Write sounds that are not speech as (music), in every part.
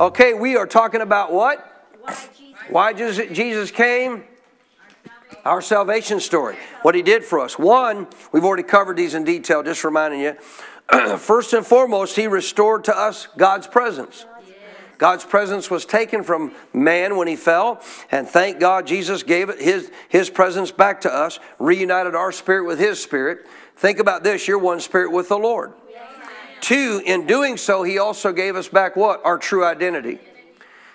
Okay, we are talking about what? Why Jesus came? Our salvation story. What he did for us. One, we've already covered these in detail, just reminding you. (clears throat) First and foremost, he restored to us God's presence. God's presence was taken from man when he fell, and thank God Jesus gave his, his presence back to us, reunited our spirit with his spirit. Think about this you're one spirit with the Lord. Two, in doing so, he also gave us back what? Our true identity.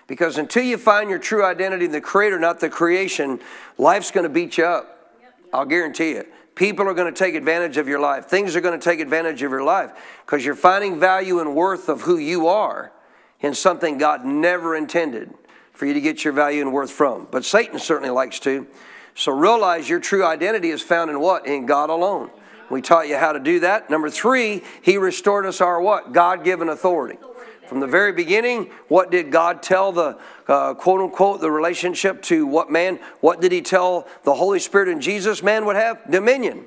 Because until you find your true identity in the Creator, not the creation, life's going to beat you up. I'll guarantee it. People are going to take advantage of your life. Things are going to take advantage of your life because you're finding value and worth of who you are in something God never intended for you to get your value and worth from. But Satan certainly likes to. So realize your true identity is found in what? In God alone. We taught you how to do that. Number three, he restored us our what? God given authority. From the very beginning, what did God tell the uh, quote unquote the relationship to what man? What did he tell the Holy Spirit and Jesus? Man would have dominion.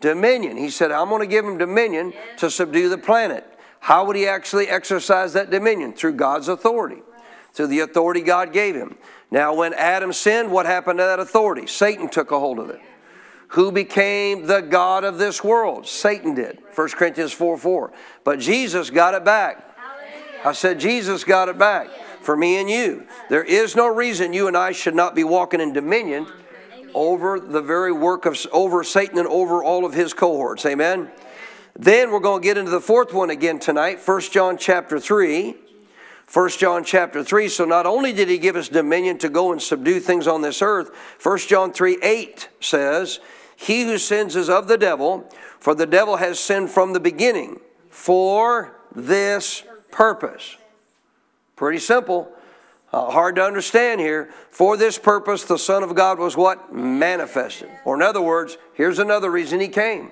Dominion. He said, I'm going to give him dominion to subdue the planet. How would he actually exercise that dominion? Through God's authority, through the authority God gave him. Now, when Adam sinned, what happened to that authority? Satan took a hold of it. Who became the God of this world? Satan did. 1 Corinthians 4 4. But Jesus got it back. I said, Jesus got it back for me and you. There is no reason you and I should not be walking in dominion over the very work of over Satan and over all of his cohorts. Amen. Then we're going to get into the fourth one again tonight, 1 John chapter 3. 1 John chapter 3. So not only did he give us dominion to go and subdue things on this earth, 1 John 3 8 says, he who sins is of the devil, for the devil has sinned from the beginning for this purpose. Pretty simple. Uh, hard to understand here. For this purpose, the Son of God was what? Manifested. Or, in other words, here's another reason he came.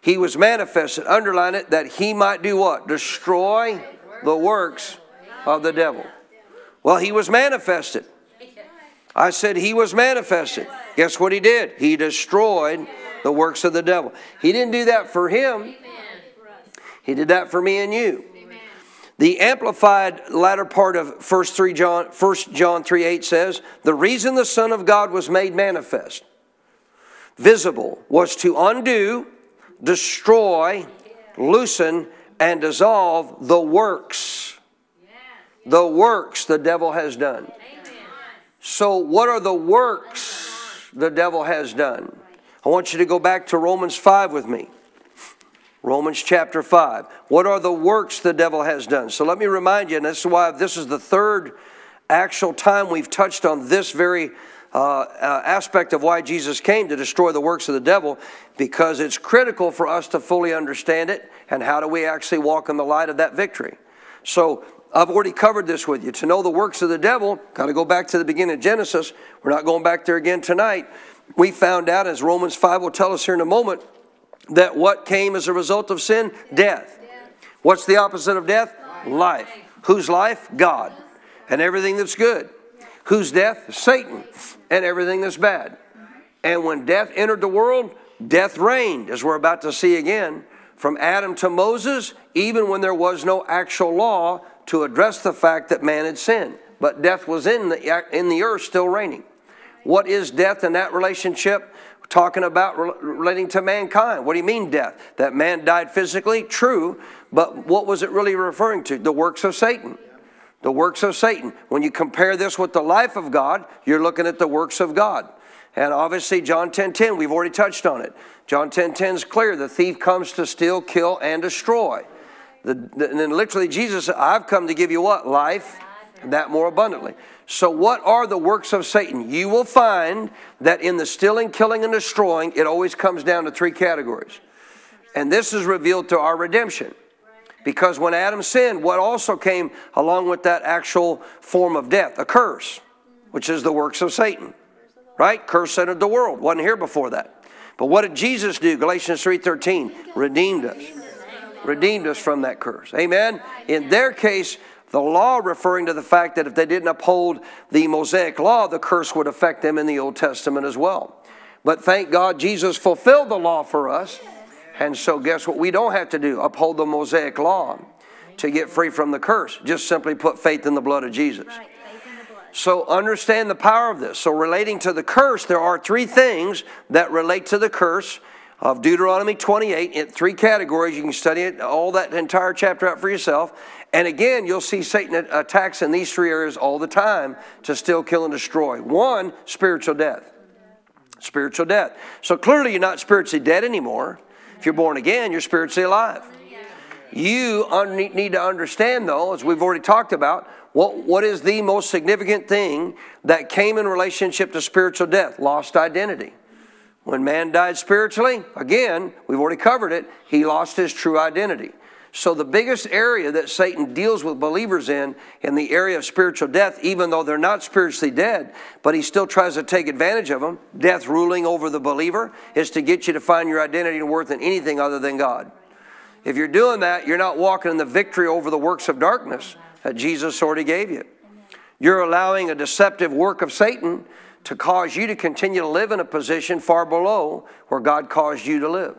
He was manifested, underline it, that he might do what? Destroy the works of the devil. Well, he was manifested. I said he was manifested. Guess what he did? He destroyed the works of the devil. He didn't do that for him, he did that for me and you. The amplified latter part of 1 John, 1 John 3 8 says, The reason the Son of God was made manifest, visible, was to undo, destroy, loosen, and dissolve the works. The works the devil has done. So, what are the works the devil has done? I want you to go back to Romans 5 with me. Romans chapter 5. What are the works the devil has done? So, let me remind you, and this is why this is the third actual time we've touched on this very uh, uh, aspect of why Jesus came to destroy the works of the devil, because it's critical for us to fully understand it and how do we actually walk in the light of that victory. So, I've already covered this with you. To know the works of the devil, got to go back to the beginning of Genesis. We're not going back there again tonight. We found out, as Romans 5 will tell us here in a moment, that what came as a result of sin? Death. What's the opposite of death? Life. Whose life? God. And everything that's good. Whose death? Satan. And everything that's bad. And when death entered the world, death reigned, as we're about to see again. From Adam to Moses, even when there was no actual law, to address the fact that man had sinned. But death was in the, in the earth still reigning. What is death in that relationship? talking about relating to mankind. What do you mean death? That man died physically? True. But what was it really referring to? The works of Satan. The works of Satan. When you compare this with the life of God, you're looking at the works of God. And obviously, John 10 10, we've already touched on it. John 10 10 is clear. The thief comes to steal, kill, and destroy. The, the, and then literally Jesus said, I've come to give you what? Life, that more abundantly. So, what are the works of Satan? You will find that in the stealing, killing, and destroying, it always comes down to three categories And this is revealed to our redemption. Because when Adam sinned, what also came along with that actual form of death? A curse, which is the works of Satan. Right? Curse entered the world. Wasn't here before that. But what did Jesus do? Galatians 3:13 redeemed us. Redeemed us from that curse. Amen. In their case, the law referring to the fact that if they didn't uphold the Mosaic law, the curse would affect them in the Old Testament as well. But thank God Jesus fulfilled the law for us. And so, guess what? We don't have to do uphold the Mosaic law to get free from the curse. Just simply put faith in the blood of Jesus. So, understand the power of this. So, relating to the curse, there are three things that relate to the curse of Deuteronomy 28 in three categories. You can study it, all that entire chapter out for yourself. And again, you'll see Satan attacks in these three areas all the time to steal, kill, and destroy. One, spiritual death. Spiritual death. So clearly, you're not spiritually dead anymore. If you're born again, you're spiritually alive. You need to understand, though, as we've already talked about, what, what is the most significant thing that came in relationship to spiritual death? Lost identity. When man died spiritually, again, we've already covered it, he lost his true identity. So, the biggest area that Satan deals with believers in, in the area of spiritual death, even though they're not spiritually dead, but he still tries to take advantage of them, death ruling over the believer, is to get you to find your identity and worth in anything other than God. If you're doing that, you're not walking in the victory over the works of darkness that Jesus already gave you. You're allowing a deceptive work of Satan to cause you to continue to live in a position far below where God caused you to live.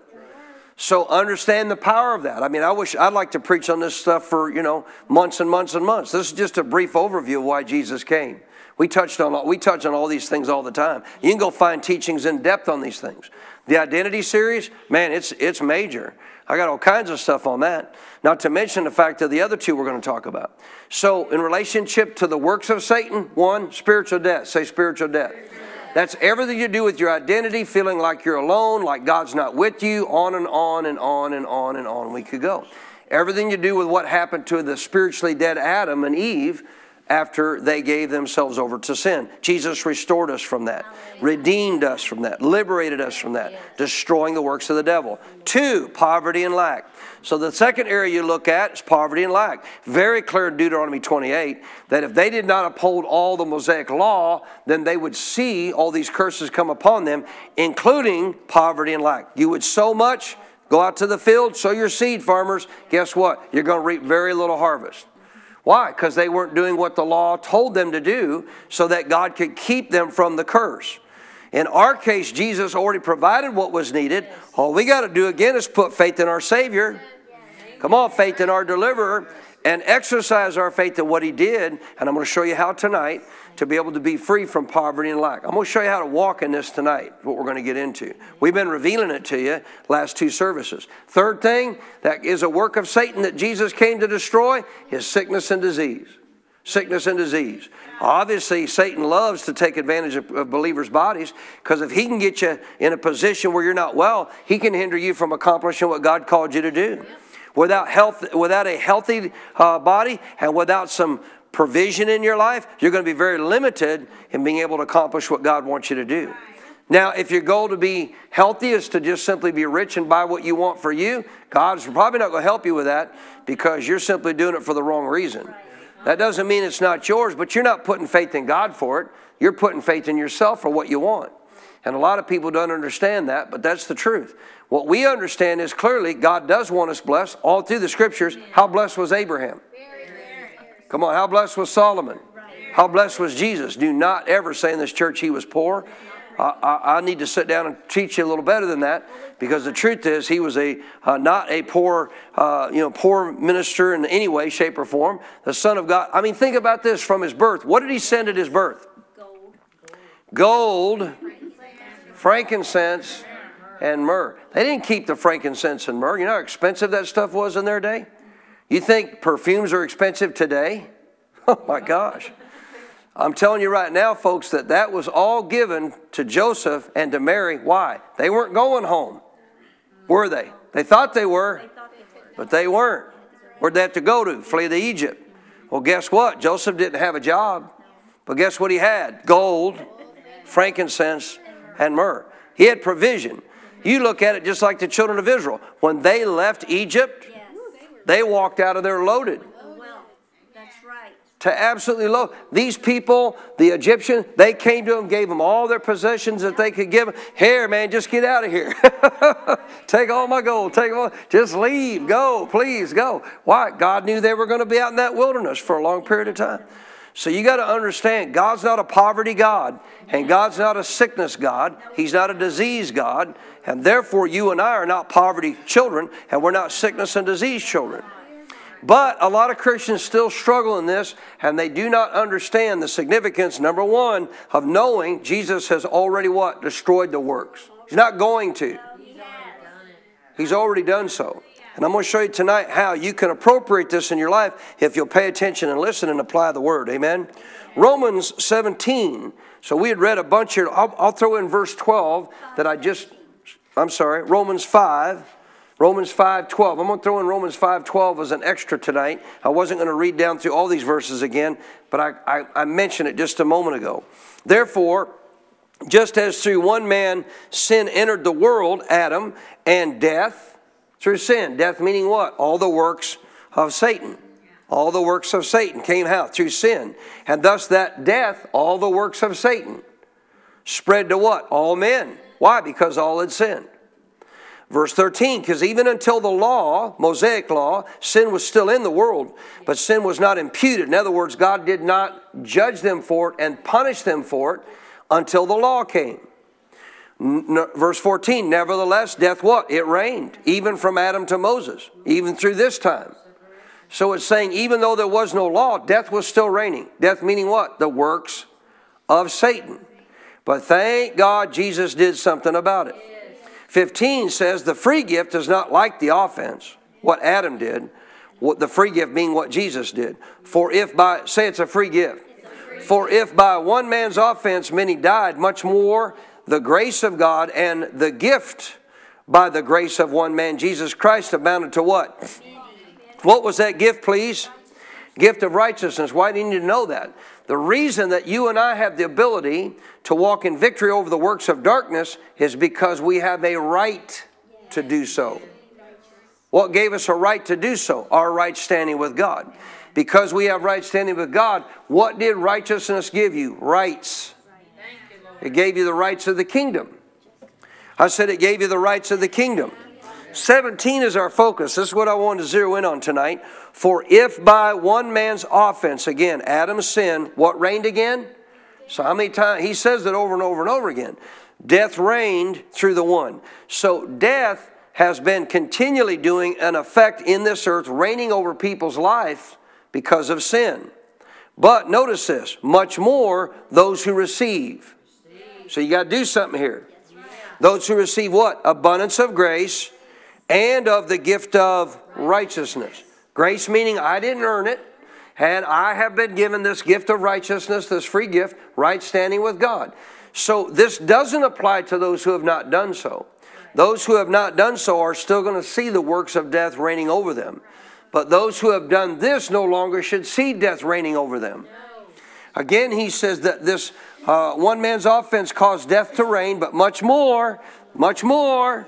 So understand the power of that. I mean, I wish I'd like to preach on this stuff for, you know, months and months and months. This is just a brief overview of why Jesus came. We touched on all we touch on all these things all the time. You can go find teachings in depth on these things. The identity series, man, it's it's major. I got all kinds of stuff on that. Not to mention the fact that the other two we're going to talk about. So, in relationship to the works of Satan, one, spiritual death. Say spiritual death. That's everything you do with your identity, feeling like you're alone, like God's not with you, on and on and on and on and on we could go. Everything you do with what happened to the spiritually dead Adam and Eve after they gave themselves over to sin. Jesus restored us from that, redeemed us from that, liberated us from that, destroying the works of the devil. Two, poverty and lack. So the second area you look at is poverty and lack. Very clear in Deuteronomy 28 that if they did not uphold all the Mosaic law, then they would see all these curses come upon them, including poverty and lack. You would sow much, go out to the field, sow your seed, farmers. Guess what? You're going to reap very little harvest. Why? Because they weren't doing what the law told them to do so that God could keep them from the curse. In our case, Jesus already provided what was needed. All we got to do again is put faith in our Savior. Come on, faith in our deliverer, and exercise our faith in what He did. And I'm going to show you how tonight to be able to be free from poverty and lack. I'm going to show you how to walk in this tonight, what we're going to get into. We've been revealing it to you last two services. Third thing that is a work of Satan that Jesus came to destroy is sickness and disease sickness and disease. Obviously, Satan loves to take advantage of, of believers' bodies because if he can get you in a position where you're not well, he can hinder you from accomplishing what God called you to do. Without health, without a healthy uh, body, and without some provision in your life, you're going to be very limited in being able to accomplish what God wants you to do. Now, if your goal to be healthy is to just simply be rich and buy what you want for you, God's probably not going to help you with that because you're simply doing it for the wrong reason. That doesn't mean it's not yours, but you're not putting faith in God for it. You're putting faith in yourself for what you want. And a lot of people don't understand that, but that's the truth. What we understand is clearly God does want us blessed all through the scriptures. How blessed was Abraham? Come on, how blessed was Solomon? How blessed was Jesus? Do not ever say in this church he was poor. I, I, need to sit down and teach you a little better than that because the truth is he was a uh, not a poor uh, you know poor minister in any way shape or form the son of god i mean think about this from his birth what did he send at his birth gold, gold frankincense and myrrh they didn't keep the frankincense and myrrh you know how expensive that stuff was in their day you think perfumes are expensive today (laughs) oh my gosh I'm telling you right now, folks, that that was all given to Joseph and to Mary. Why? They weren't going home, were they? They thought they were, but they weren't. Where'd they have to go to? Flee to Egypt. Well, guess what? Joseph didn't have a job, but guess what he had? Gold, frankincense, and myrrh. He had provision. You look at it just like the children of Israel. When they left Egypt, they walked out of there loaded. Well, that's right. To absolutely load. These people, the Egyptians, they came to them, gave them all their possessions that they could give them. Here, man, just get out of here. (laughs) take all my gold. Take all. Just leave. Go, please, go. Why? God knew they were going to be out in that wilderness for a long period of time. So you got to understand, God's not a poverty God, and God's not a sickness God. He's not a disease God, and therefore you and I are not poverty children, and we're not sickness and disease children. But a lot of Christians still struggle in this, and they do not understand the significance, number one, of knowing Jesus has already what? Destroyed the works. He's not going to. He's already done so. And I'm going to show you tonight how you can appropriate this in your life if you'll pay attention and listen and apply the word. Amen. Romans 17. So we had read a bunch here. I'll, I'll throw in verse 12 that I just, I'm sorry, Romans 5. Romans 5:12. I'm going to throw in Romans 5:12 as an extra tonight. I wasn't going to read down through all these verses again, but I, I, I mentioned it just a moment ago. Therefore, just as through one man sin entered the world, Adam, and death through sin. Death meaning what? All the works of Satan. All the works of Satan came out through sin. And thus that death, all the works of Satan, spread to what? All men. Why? Because all had sinned. Verse 13, because even until the law, Mosaic law, sin was still in the world, but sin was not imputed. In other words, God did not judge them for it and punish them for it until the law came. Verse 14, nevertheless, death what? It reigned, even from Adam to Moses, even through this time. So it's saying, even though there was no law, death was still reigning. Death meaning what? The works of Satan. But thank God Jesus did something about it. 15 says the free gift is not like the offense, what Adam did, what the free gift being what Jesus did. For if by, say it's a free gift. For if by one man's offense many died, much more the grace of God and the gift by the grace of one man, Jesus Christ, amounted to what? What was that gift, please? Gift of righteousness. Why do you need to know that? The reason that you and I have the ability to walk in victory over the works of darkness is because we have a right to do so. What gave us a right to do so? Our right standing with God. Because we have right standing with God, what did righteousness give you? Rights. It gave you the rights of the kingdom. I said it gave you the rights of the kingdom. 17 is our focus. This is what I want to zero in on tonight. For if by one man's offense, again, Adam's sin, what reigned again? So how many times? He says it over and over and over again. Death reigned through the one. So death has been continually doing an effect in this earth, reigning over people's life because of sin. But notice this much more those who receive. So you got to do something here. Those who receive what? Abundance of grace and of the gift of righteousness. Grace meaning I didn't earn it, and I have been given this gift of righteousness, this free gift, right standing with God. So this doesn't apply to those who have not done so. Those who have not done so are still going to see the works of death reigning over them. But those who have done this no longer should see death reigning over them. Again, he says that this uh, one man's offense caused death to reign, but much more, much more,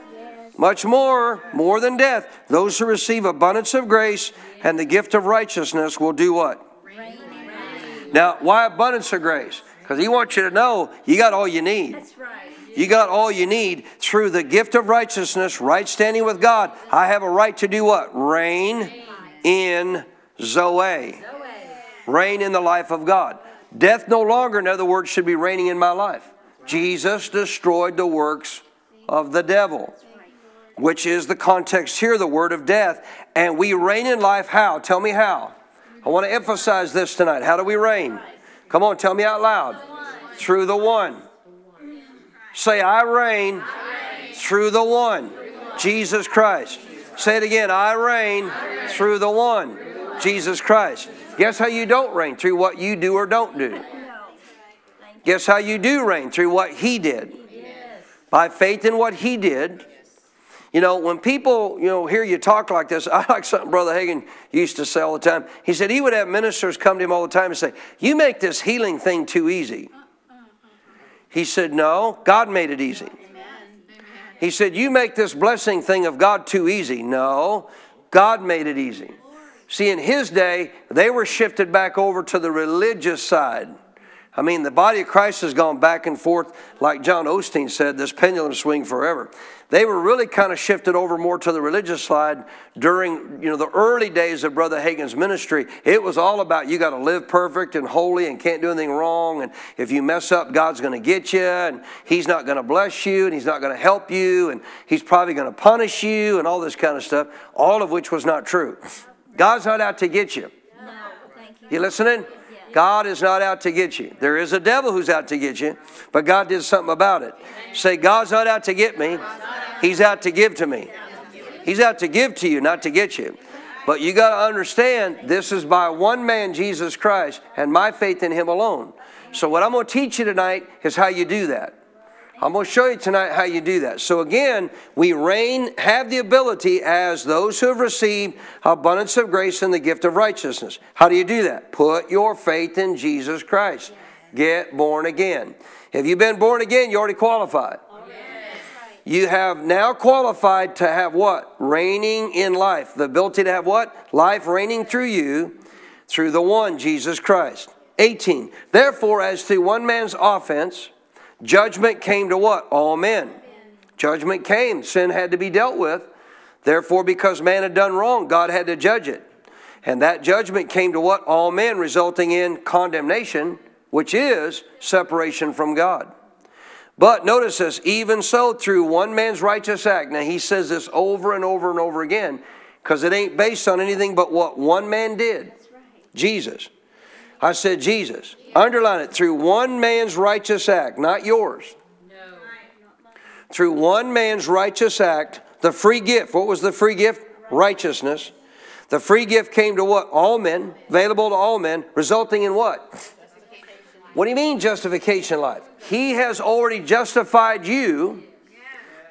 much more, more than death. Those who receive abundance of grace and the gift of righteousness will do what? Now, why abundance of grace? Because he wants you to know you got all you need. That's right. You got all you need through the gift of righteousness, right standing with God. I have a right to do what? Reign in Zoe. Reign in the life of God. Death no longer, in other words, should be reigning in my life. Jesus destroyed the works of the devil, which is the context here, the word of death. And we reign in life how? Tell me how. I want to emphasize this tonight. How do we reign? Come on, tell me out loud. Through the one. Say, I reign through the one, Jesus Christ. Say it again. I reign through the one, Jesus Christ. Guess how you don't reign? Through what you do or don't do. Guess how you do reign? Through what He did. By faith in what He did. You know, when people, you know, hear you talk like this, (laughs) I like something Brother Hagin used to say all the time. He said he would have ministers come to him all the time and say, You make this healing thing too easy. He said, No, God made it easy. He said, You make this blessing thing of God too easy. No, God made it easy. See, in his day, they were shifted back over to the religious side. I mean, the body of Christ has gone back and forth, like John Osteen said, this pendulum swing forever. They were really kind of shifted over more to the religious side during, you know, the early days of Brother Hagin's ministry. It was all about you got to live perfect and holy and can't do anything wrong. And if you mess up, God's going to get you, and He's not going to bless you, and He's not going to help you, and He's probably going to punish you, and all this kind of stuff. All of which was not true. God's not out to get you. You listening? God is not out to get you. There is a devil who's out to get you, but God did something about it. Say, God's not out to get me, He's out to give to me. He's out to give to you, not to get you. But you got to understand this is by one man, Jesus Christ, and my faith in Him alone. So, what I'm going to teach you tonight is how you do that. I'm going to show you tonight how you do that. So, again, we reign, have the ability as those who have received abundance of grace and the gift of righteousness. How do you do that? Put your faith in Jesus Christ. Get born again. Have you been born again? You already qualified. You have now qualified to have what? Reigning in life. The ability to have what? Life reigning through you through the one, Jesus Christ. 18. Therefore, as to one man's offense, Judgment came to what? All men. Judgment came. Sin had to be dealt with. Therefore, because man had done wrong, God had to judge it. And that judgment came to what? All men, resulting in condemnation, which is separation from God. But notice this, even so, through one man's righteous act. Now, he says this over and over and over again because it ain't based on anything but what one man did Jesus. I said Jesus. Underline it through one man's righteous act, not yours. No. Through one man's righteous act, the free gift. What was the free gift? Righteousness. The free gift came to what? All men, available to all men, resulting in what? What do you mean justification life? He has already justified you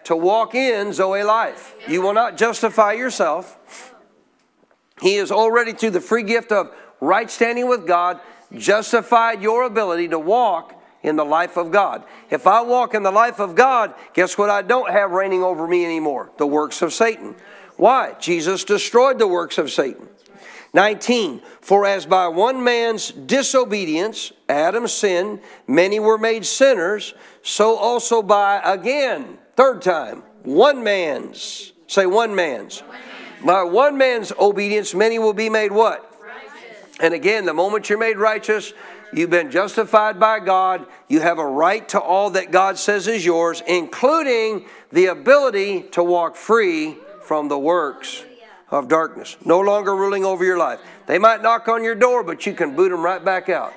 to walk in Zoe life. You will not justify yourself. He is already through the free gift of right standing with God, justified your ability to walk in the life of God. If I walk in the life of God, guess what I don't have reigning over me anymore? The works of Satan. Why? Jesus destroyed the works of Satan. 19, for as by one man's disobedience, Adam's sin, many were made sinners, so also by, again, third time, one man's, say one man's. By one man's obedience, many will be made what? And again, the moment you're made righteous, you've been justified by God. You have a right to all that God says is yours, including the ability to walk free from the works of darkness. No longer ruling over your life. They might knock on your door, but you can boot them right back out.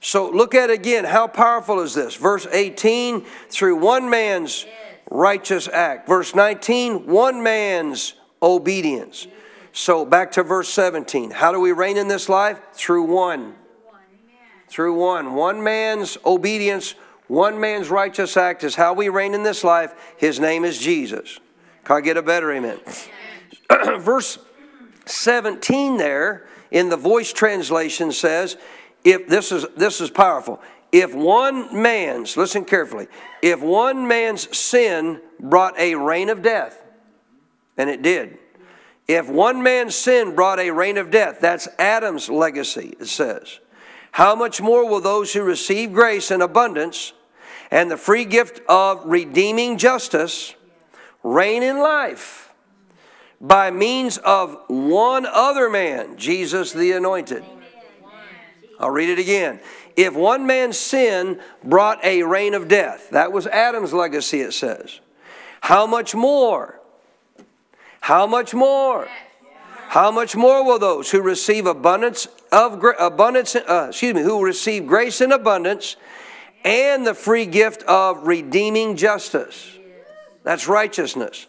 So look at again. How powerful is this? Verse 18 through one man's righteous act. Verse 19, one man's obedience. So back to verse 17. How do we reign in this life? Through one. Through one. One man's obedience, one man's righteous act is how we reign in this life. His name is Jesus. Can I get a better amen? (clears throat) verse 17 there in the voice translation says, if this is this is powerful. If one man's, listen carefully, if one man's sin brought a reign of death, and it did if one man's sin brought a reign of death, that's Adam's legacy, it says. How much more will those who receive grace in abundance and the free gift of redeeming justice reign in life by means of one other man, Jesus the Anointed? I'll read it again. If one man's sin brought a reign of death, that was Adam's legacy, it says. How much more? How much more? How much more will those who receive abundance of abundance, uh, excuse me, who receive grace in abundance and the free gift of redeeming justice? That's righteousness.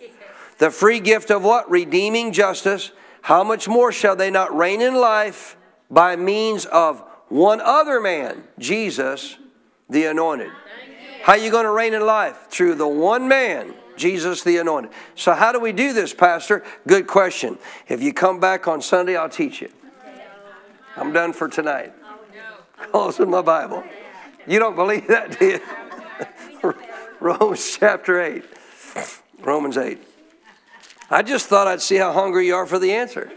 The free gift of what? Redeeming justice. How much more shall they not reign in life by means of one other man, Jesus, the anointed? How are you going to reign in life? Through the one man Jesus the Anointed. So, how do we do this, Pastor? Good question. If you come back on Sunday, I'll teach you. I'm done for tonight. Closing my Bible. You don't believe that, do you? (laughs) Romans chapter 8. Romans 8. I just thought I'd see how hungry you are for the answer.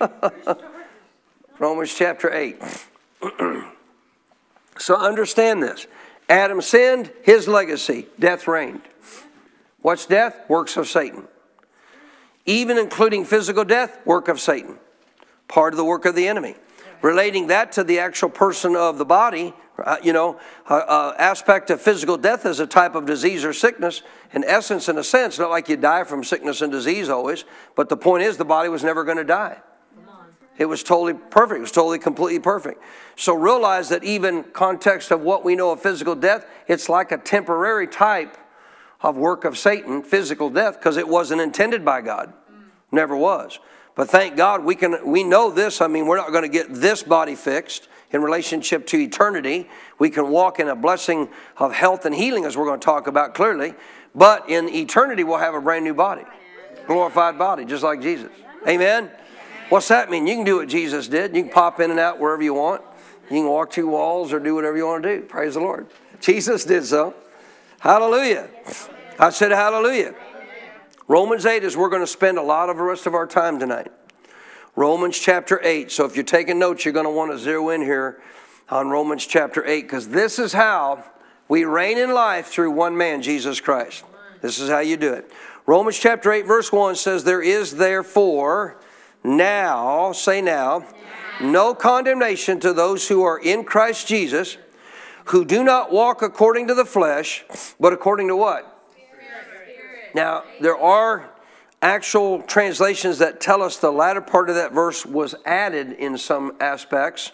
(laughs) Romans chapter 8. (clears throat) so understand this. Adam sinned, his legacy, death reigned. What's death? Works of Satan. Even including physical death, work of Satan. Part of the work of the enemy. Relating that to the actual person of the body, uh, you know, uh, uh, aspect of physical death is a type of disease or sickness. In essence, in a sense, not like you die from sickness and disease always, but the point is the body was never going to die. It was totally perfect. It was totally, completely perfect. So realize that even context of what we know of physical death, it's like a temporary type of work of Satan, physical death, because it wasn't intended by God. Never was. But thank God we can we know this. I mean, we're not going to get this body fixed in relationship to eternity. We can walk in a blessing of health and healing, as we're going to talk about clearly. But in eternity, we'll have a brand new body, glorified body, just like Jesus. Amen. What's that mean? You can do what Jesus did. You can pop in and out wherever you want. You can walk two walls or do whatever you want to do. Praise the Lord. Jesus did so. Hallelujah. I said hallelujah. Romans 8 is we're going to spend a lot of the rest of our time tonight. Romans chapter 8. So if you're taking notes, you're going to want to zero in here on Romans chapter 8 because this is how we reign in life through one man, Jesus Christ. This is how you do it. Romans chapter 8, verse 1 says, There is therefore now, say now, no condemnation to those who are in Christ Jesus, who do not walk according to the flesh, but according to what? Now, there are actual translations that tell us the latter part of that verse was added in some aspects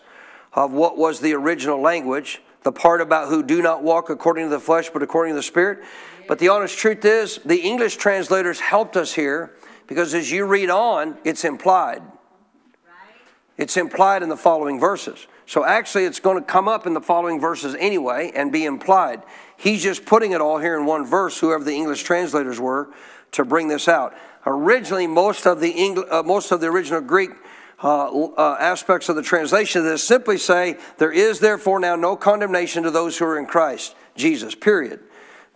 of what was the original language. The part about who do not walk according to the flesh, but according to the Spirit. But the honest truth is, the English translators helped us here because as you read on, it's implied. It's implied in the following verses. So actually, it's going to come up in the following verses anyway and be implied. He's just putting it all here in one verse, whoever the English translators were, to bring this out. Originally, most of the, Engl- uh, most of the original Greek uh, uh, aspects of the translation of this simply say, There is therefore now no condemnation to those who are in Christ Jesus, period.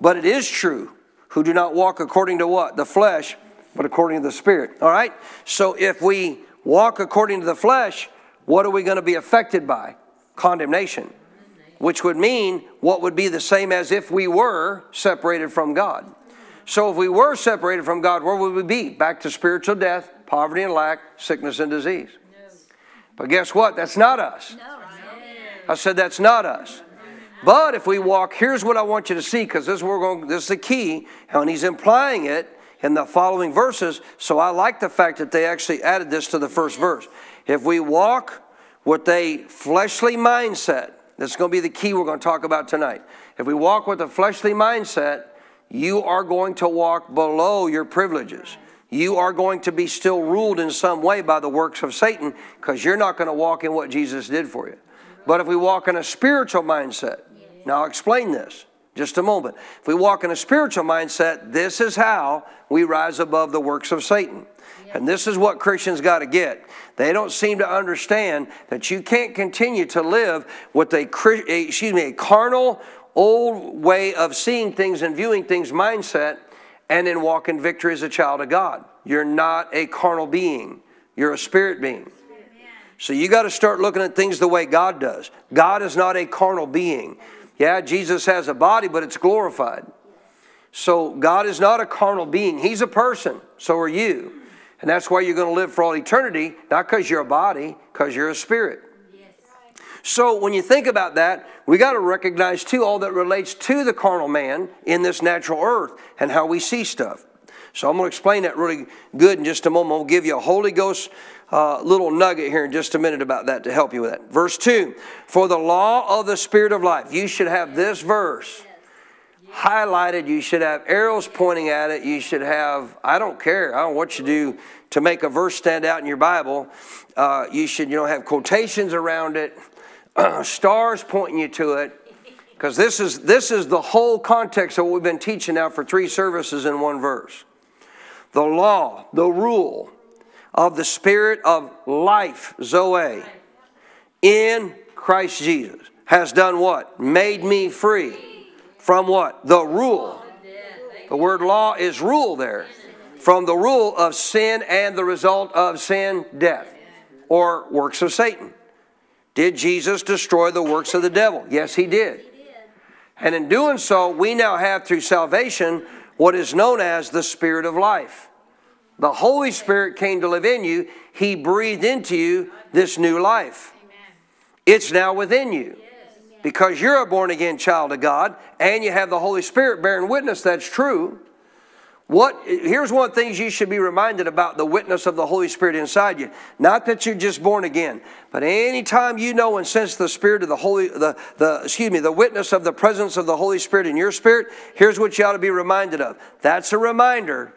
But it is true who do not walk according to what? The flesh, but according to the Spirit. All right? So if we walk according to the flesh, what are we going to be affected by? Condemnation. Which would mean what would be the same as if we were separated from God. So if we were separated from God, where would we be? Back to spiritual death, poverty and lack, sickness and disease. But guess what? That's not us. I said that's not us. But if we walk, here's what I want you to see, because this is we're going. This is the key, and he's implying it in the following verses. So I like the fact that they actually added this to the first verse. If we walk with a fleshly mindset, that's going to be the key we're going to talk about tonight. If we walk with a fleshly mindset, you are going to walk below your privileges. You are going to be still ruled in some way by the works of Satan because you're not going to walk in what Jesus did for you. But if we walk in a spiritual mindset, now I'll explain this just a moment. If we walk in a spiritual mindset, this is how we rise above the works of Satan. And this is what Christians got to get. They don't seem to understand that you can't continue to live with a excuse me, a carnal old way of seeing things and viewing things mindset and then walk in victory as a child of God. You're not a carnal being. You're a spirit being. So you got to start looking at things the way God does. God is not a carnal being. Yeah, Jesus has a body, but it's glorified. So God is not a carnal being. He's a person. So are you. And that's why you're going to live for all eternity, not because you're a body, because you're a spirit. So when you think about that, we got to recognize too all that relates to the carnal man in this natural earth and how we see stuff. So I'm going to explain that really good in just a moment. I'll give you a Holy Ghost uh, little nugget here in just a minute about that to help you with that. Verse 2 For the law of the Spirit of life. You should have this verse highlighted. You should have arrows pointing at it. You should have, I don't care, I don't know what you do to make a verse stand out in your Bible. Uh, you should, you know, have quotations around it, (clears throat) stars pointing you to it. Because this is, this is the whole context of what we've been teaching now for three services in one verse. The law, the rule, of the Spirit of life, Zoe, in Christ Jesus, has done what? Made me free from what? The rule The word law is rule there. From the rule of sin and the result of sin, death, or works of Satan. Did Jesus destroy the works of the devil? Yes, he did. And in doing so, we now have through salvation what is known as the Spirit of life. The Holy Spirit came to live in you, He breathed into you this new life. It's now within you because you're a born again child of God and you have the Holy Spirit bearing witness that's true. What here's one of the things you should be reminded about the witness of the Holy Spirit inside you. Not that you're just born again, but anytime you know and sense the Spirit of the Holy the, the excuse me, the witness of the presence of the Holy Spirit in your spirit, here's what you ought to be reminded of. That's a reminder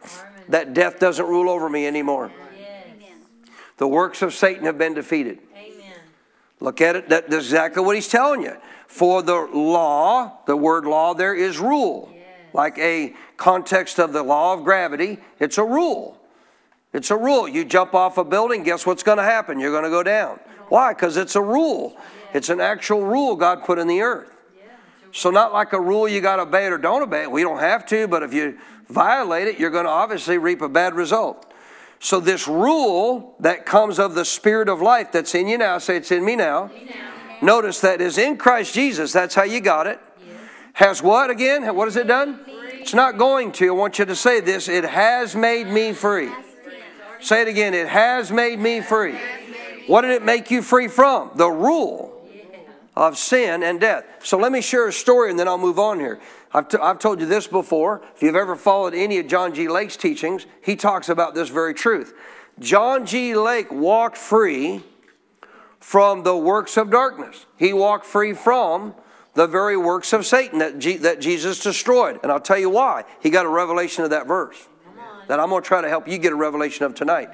that death doesn't rule over me anymore. The works of Satan have been defeated. Look at it. That's exactly what he's telling you. For the law, the word law there is rule. Like a context of the law of gravity, it's a rule. It's a rule. You jump off a building, guess what's going to happen? You're going to go down. Why? Because it's a rule. It's an actual rule God put in the earth. So, not like a rule you got to obey it or don't obey it. We don't have to, but if you violate it, you're going to obviously reap a bad result. So, this rule that comes of the Spirit of life that's in you now, say it's in me now. Notice that is in Christ Jesus. That's how you got it. Has what again? What has it done? It's not going to. I want you to say this. It has made me free. Say it again. It has made me free. What did it make you free from? The rule of sin and death. So let me share a story and then I'll move on here. I've, t- I've told you this before. If you've ever followed any of John G. Lake's teachings, he talks about this very truth. John G. Lake walked free from the works of darkness, he walked free from the very works of Satan that, G- that Jesus destroyed. And I'll tell you why. He got a revelation of that verse that I'm going to try to help you get a revelation of tonight.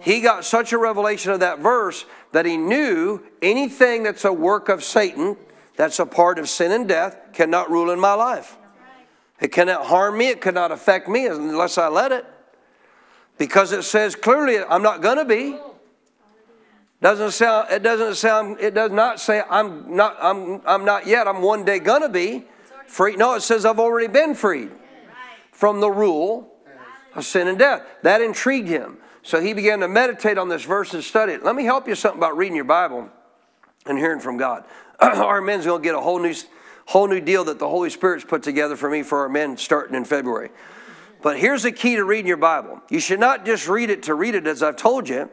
He got such a revelation of that verse that he knew anything that's a work of Satan that's a part of sin and death cannot rule in my life. It cannot harm me, it cannot affect me unless I let it. Because it says clearly I'm not going to be. Doesn't sound it doesn't sound it does not say I'm not I'm I'm not yet. I'm one day to be free. No, it says I've already been freed from the rule of sin and death. That intrigued him. So he began to meditate on this verse and study it. Let me help you something about reading your Bible and hearing from God. (clears throat) our men's going to get a whole new, whole new deal that the Holy Spirit's put together for me for our men starting in February. But here's the key to reading your Bible. You should not just read it to read it, as I've told you.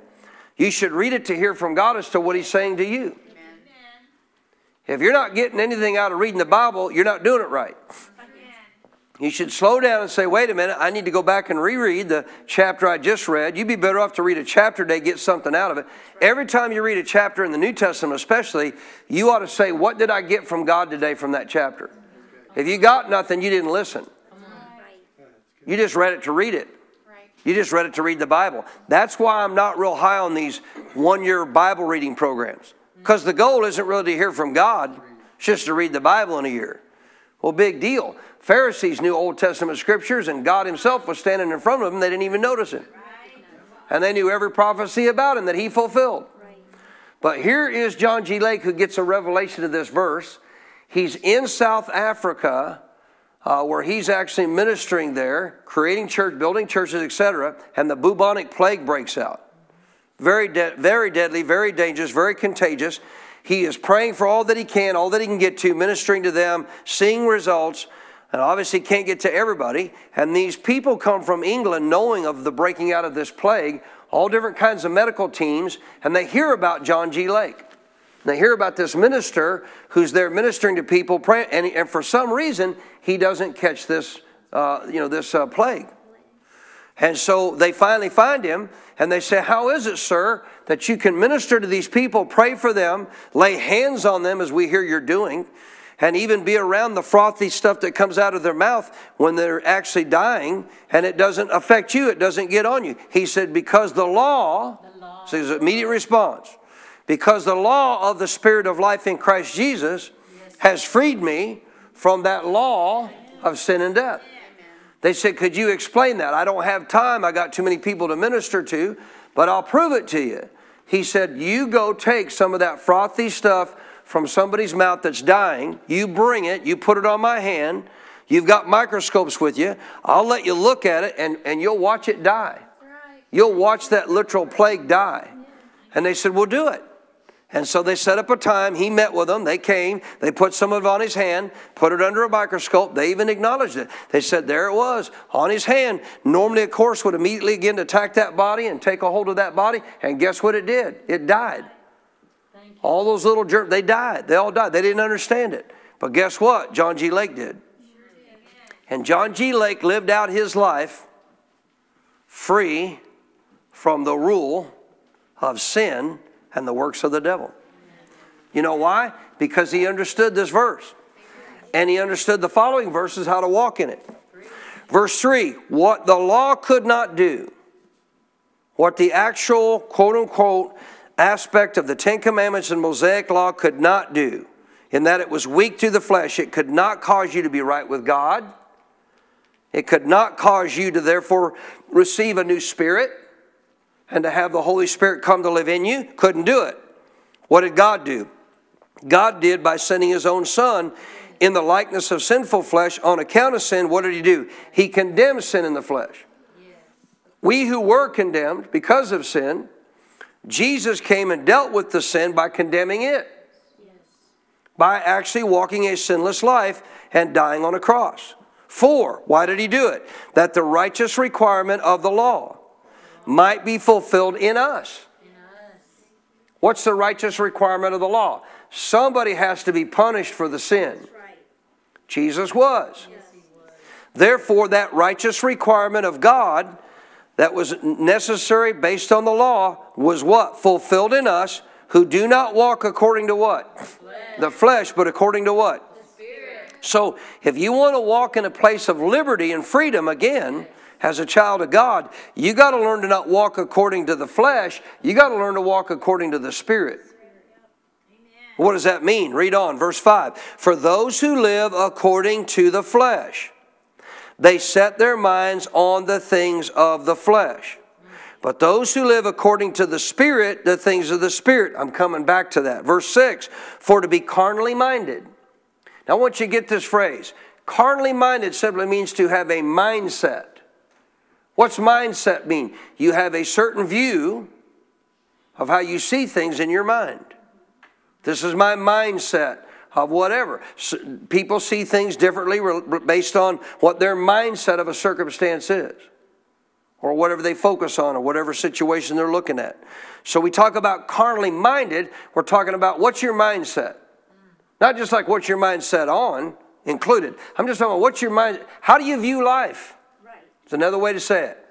You should read it to hear from God as to what He's saying to you. If you're not getting anything out of reading the Bible, you're not doing it right. You should slow down and say, wait a minute, I need to go back and reread the chapter I just read. You'd be better off to read a chapter today, get something out of it. Every time you read a chapter in the New Testament, especially, you ought to say, what did I get from God today from that chapter? If you got nothing, you didn't listen. You just read it to read it. You just read it to read the Bible. That's why I'm not real high on these one year Bible reading programs. Because the goal isn't really to hear from God, it's just to read the Bible in a year. Well, big deal. Pharisees knew Old Testament scriptures, and God Himself was standing in front of them. They didn't even notice Him. And they knew every prophecy about Him that He fulfilled. But here is John G. Lake who gets a revelation of this verse. He's in South Africa, uh, where he's actually ministering there, creating church, building churches, etc., and the bubonic plague breaks out. Very, de- very deadly, very dangerous, very contagious. He is praying for all that he can, all that he can get to, ministering to them, seeing results and obviously can't get to everybody. And these people come from England knowing of the breaking out of this plague, all different kinds of medical teams, and they hear about John G. Lake. They hear about this minister who's there ministering to people, praying, and, and for some reason he doesn't catch this, uh, you know, this uh, plague. And so they finally find him, and they say, "How is it, sir, that you can minister to these people, pray for them, lay hands on them, as we hear you're doing?" And even be around the frothy stuff that comes out of their mouth when they're actually dying and it doesn't affect you, it doesn't get on you. He said, Because the law, the law. so his immediate response, because the law of the Spirit of life in Christ Jesus has freed me from that law of sin and death. They said, Could you explain that? I don't have time. I got too many people to minister to, but I'll prove it to you. He said, You go take some of that frothy stuff from somebody's mouth that's dying, you bring it, you put it on my hand, You've got microscopes with you. I'll let you look at it and, and you'll watch it die. You'll watch that literal plague die. And they said, We'll do it. And so they set up a time. He met with them. They came. They put some of it on his hand, put it under a microscope. They even acknowledged it. They said, There it was on his hand. Normally, a course would immediately begin to attack that body and take a hold of that body. And guess what it did? It died. All those little germs, they died. They all died. They didn't understand it. But guess what? John G. Lake did. And John G. Lake lived out his life free from the rule of sin and the works of the devil. You know why? Because he understood this verse. And he understood the following verses how to walk in it. Verse 3 What the law could not do, what the actual quote unquote aspect of the Ten Commandments and Mosaic law could not do, in that it was weak to the flesh, it could not cause you to be right with God. It could not cause you to therefore receive a new spirit and to have the Holy Spirit come to live in you. Couldn't do it. What did God do? God did by sending His own Son in the likeness of sinful flesh on account of sin. What did He do? He condemned sin in the flesh. We who were condemned because of sin, Jesus came and dealt with the sin by condemning it. By actually walking a sinless life and dying on a cross. Four, why did he do it? That the righteous requirement of the law might be fulfilled in us. What's the righteous requirement of the law? Somebody has to be punished for the sin. Jesus was. Therefore, that righteous requirement of God that was necessary based on the law was what? Fulfilled in us who do not walk according to what? The flesh, but according to what? So, if you want to walk in a place of liberty and freedom again, as a child of God, you got to learn to not walk according to the flesh. You got to learn to walk according to the Spirit. What does that mean? Read on, verse 5. For those who live according to the flesh, they set their minds on the things of the flesh. But those who live according to the Spirit, the things of the Spirit. I'm coming back to that. Verse 6 For to be carnally minded. Now, I want you to get this phrase. Carnally minded simply means to have a mindset. What's mindset mean? You have a certain view of how you see things in your mind. This is my mindset of whatever. people see things differently based on what their mindset of a circumstance is or whatever they focus on or whatever situation they're looking at. So we talk about carnally minded, we're talking about what's your mindset. Not just like what's your mindset on included. I'm just talking about what's your mind how do you view life? It's another way to say it.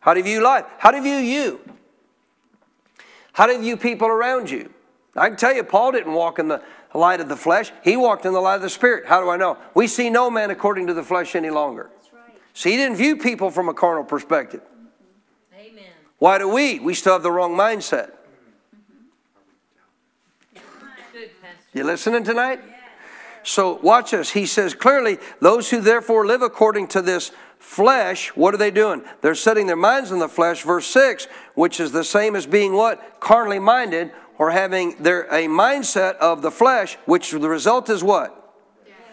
How do you view life? How do you view you? How do you view people around you? I can tell you, Paul didn't walk in the light of the flesh. He walked in the light of the Spirit. How do I know? We see no man according to the flesh any longer. Right. So he didn't view people from a carnal perspective. Amen. Why do we? We still have the wrong mindset. You listening tonight? So watch us. He says clearly, those who therefore live according to this flesh, what are they doing? They're setting their minds on the flesh, verse 6, which is the same as being what? Carnally minded, or having their a mindset of the flesh, which the result is what?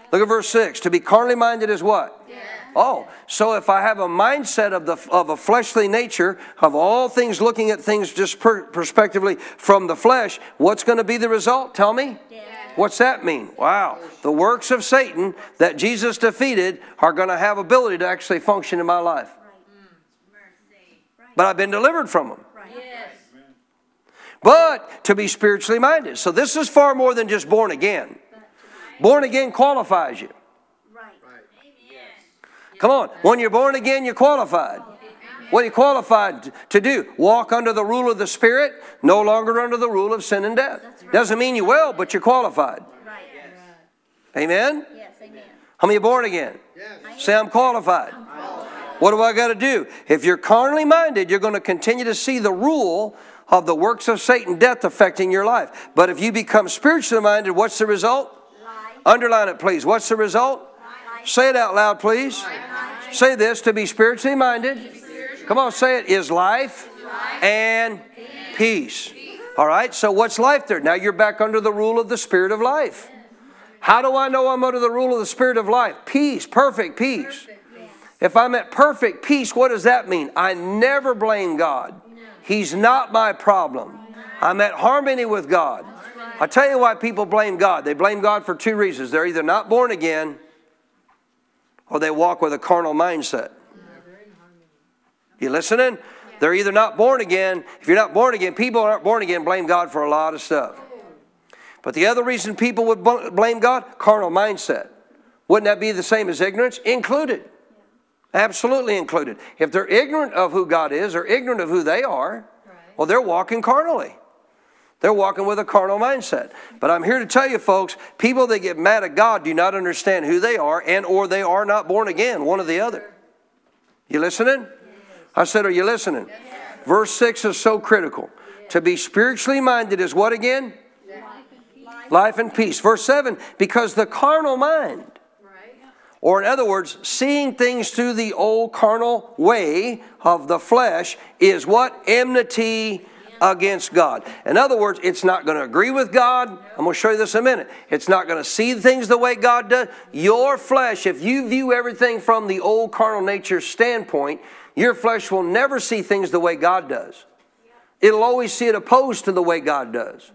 Look at verse 6. To be carnally minded is what? Oh, so if I have a mindset of the of a fleshly nature, of all things looking at things just per, prospectively from the flesh, what's going to be the result? Tell me. What's that mean? Wow. The works of Satan that Jesus defeated are going to have ability to actually function in my life. Mm. But I've been delivered from them. But to be spiritually minded. So this is far more than just born again. Born again qualifies you. Right. Come on. When you're born again, you're qualified. What are you qualified to do? Walk under the rule of the Spirit, no longer under the rule of sin and death. Doesn't mean you will, but you're qualified. Right. Amen? Yes, amen. How many are born again? Yes. Say, I'm qualified. I'm qualified. What do I got to do? If you're carnally minded, you're going to continue to see the rule of the works of Satan, death affecting your life. But if you become spiritually minded, what's the result? Life. Underline it, please. What's the result? Life. Say it out loud, please. Life. Say this to be spiritually minded. Come on, say it is life, life and peace. peace. All right, so what's life there? Now you're back under the rule of the Spirit of life. How do I know I'm under the rule of the Spirit of life? Peace, perfect peace. If I'm at perfect peace, what does that mean? I never blame God. He's not my problem. I'm at harmony with God. I tell you why people blame God. They blame God for two reasons. They're either not born again or they walk with a carnal mindset. You listening? They're either not born again. If you're not born again, people aren't born again blame God for a lot of stuff. But the other reason people would blame God, carnal mindset. Wouldn't that be the same as ignorance? Included. Absolutely included. If they're ignorant of who God is or ignorant of who they are, well, they're walking carnally. They're walking with a carnal mindset. But I'm here to tell you folks, people that get mad at God do not understand who they are and or they are not born again, one or the other. You listening? I said, are you listening? Verse 6 is so critical. To be spiritually minded is what again? Life and peace. Verse 7, because the carnal mind, or in other words, seeing things through the old carnal way of the flesh, is what? Enmity against God. In other words, it's not going to agree with God. I'm going to show you this in a minute. It's not going to see things the way God does. Your flesh, if you view everything from the old carnal nature standpoint, your flesh will never see things the way God does. It'll always see it opposed to the way God does.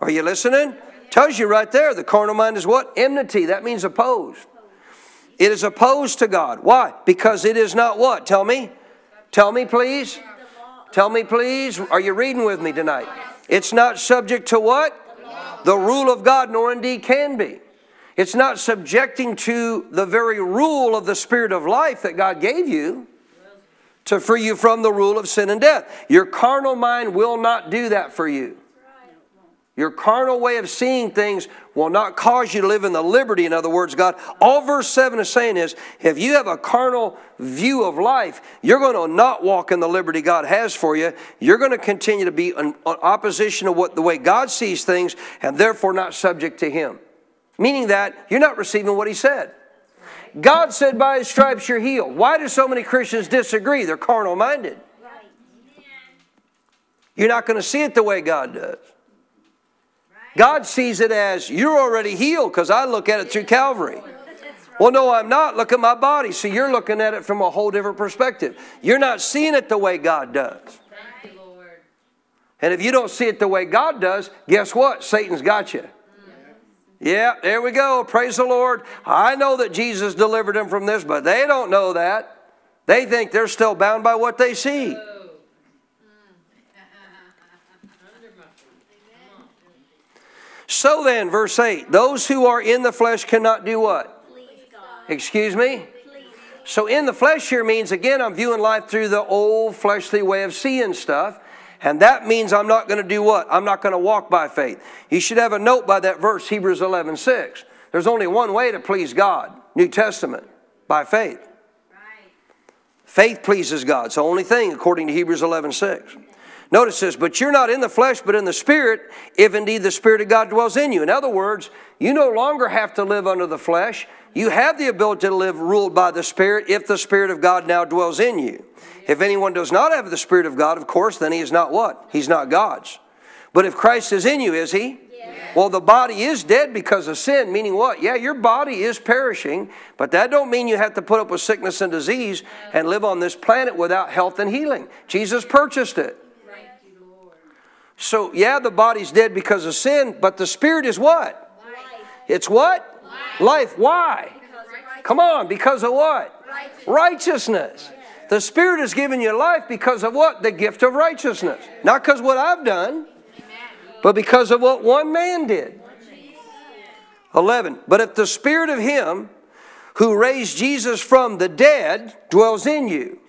Are you listening? Tells you right there, the carnal mind is what? Enmity. That means opposed. It is opposed to God. Why? Because it is not what? Tell me. Tell me, please. Tell me, please. Are you reading with me tonight? It's not subject to what? The rule of God, nor indeed can be. It's not subjecting to the very rule of the Spirit of life that God gave you to free you from the rule of sin and death. Your carnal mind will not do that for you. Your carnal way of seeing things will not cause you to live in the liberty. In other words, God, all verse 7 is saying is if you have a carnal view of life, you're going to not walk in the liberty God has for you. You're going to continue to be in opposition to what the way God sees things and therefore not subject to Him. Meaning that you're not receiving what He said. God said, by His stripes you're healed. Why do so many Christians disagree? They're carnal minded. You're not going to see it the way God does. God sees it as you're already healed because I look at it through Calvary. Well, no, I'm not. Look at my body. So you're looking at it from a whole different perspective. You're not seeing it the way God does. And if you don't see it the way God does, guess what? Satan's got you. Yeah, there we go. Praise the Lord. I know that Jesus delivered them from this, but they don't know that. They think they're still bound by what they see. So then, verse 8, those who are in the flesh cannot do what? Excuse me? So in the flesh here means, again, I'm viewing life through the old fleshly way of seeing stuff. And that means I'm not going to do what? I'm not going to walk by faith. You should have a note by that verse, Hebrews 11 6. There's only one way to please God, New Testament, by faith. Right. Faith pleases God. It's the only thing, according to Hebrews 11 6. Notice this, but you're not in the flesh, but in the Spirit, if indeed the Spirit of God dwells in you. In other words, you no longer have to live under the flesh. You have the ability to live ruled by the Spirit if the Spirit of God now dwells in you. If anyone does not have the Spirit of God, of course, then he is not what? He's not God's. But if Christ is in you, is he? Well, the body is dead because of sin, meaning what? Yeah, your body is perishing, but that don't mean you have to put up with sickness and disease and live on this planet without health and healing. Jesus purchased it. So, yeah, the body's dead because of sin, but the spirit is what? Life. It's what? Life. Life. Why? Come on, because of what? Righteousness. righteousness. The Spirit is giving you life because of what? The gift of righteousness. Not because what I've done, but because of what one man did. 11. But if the Spirit of Him who raised Jesus from the dead dwells in you,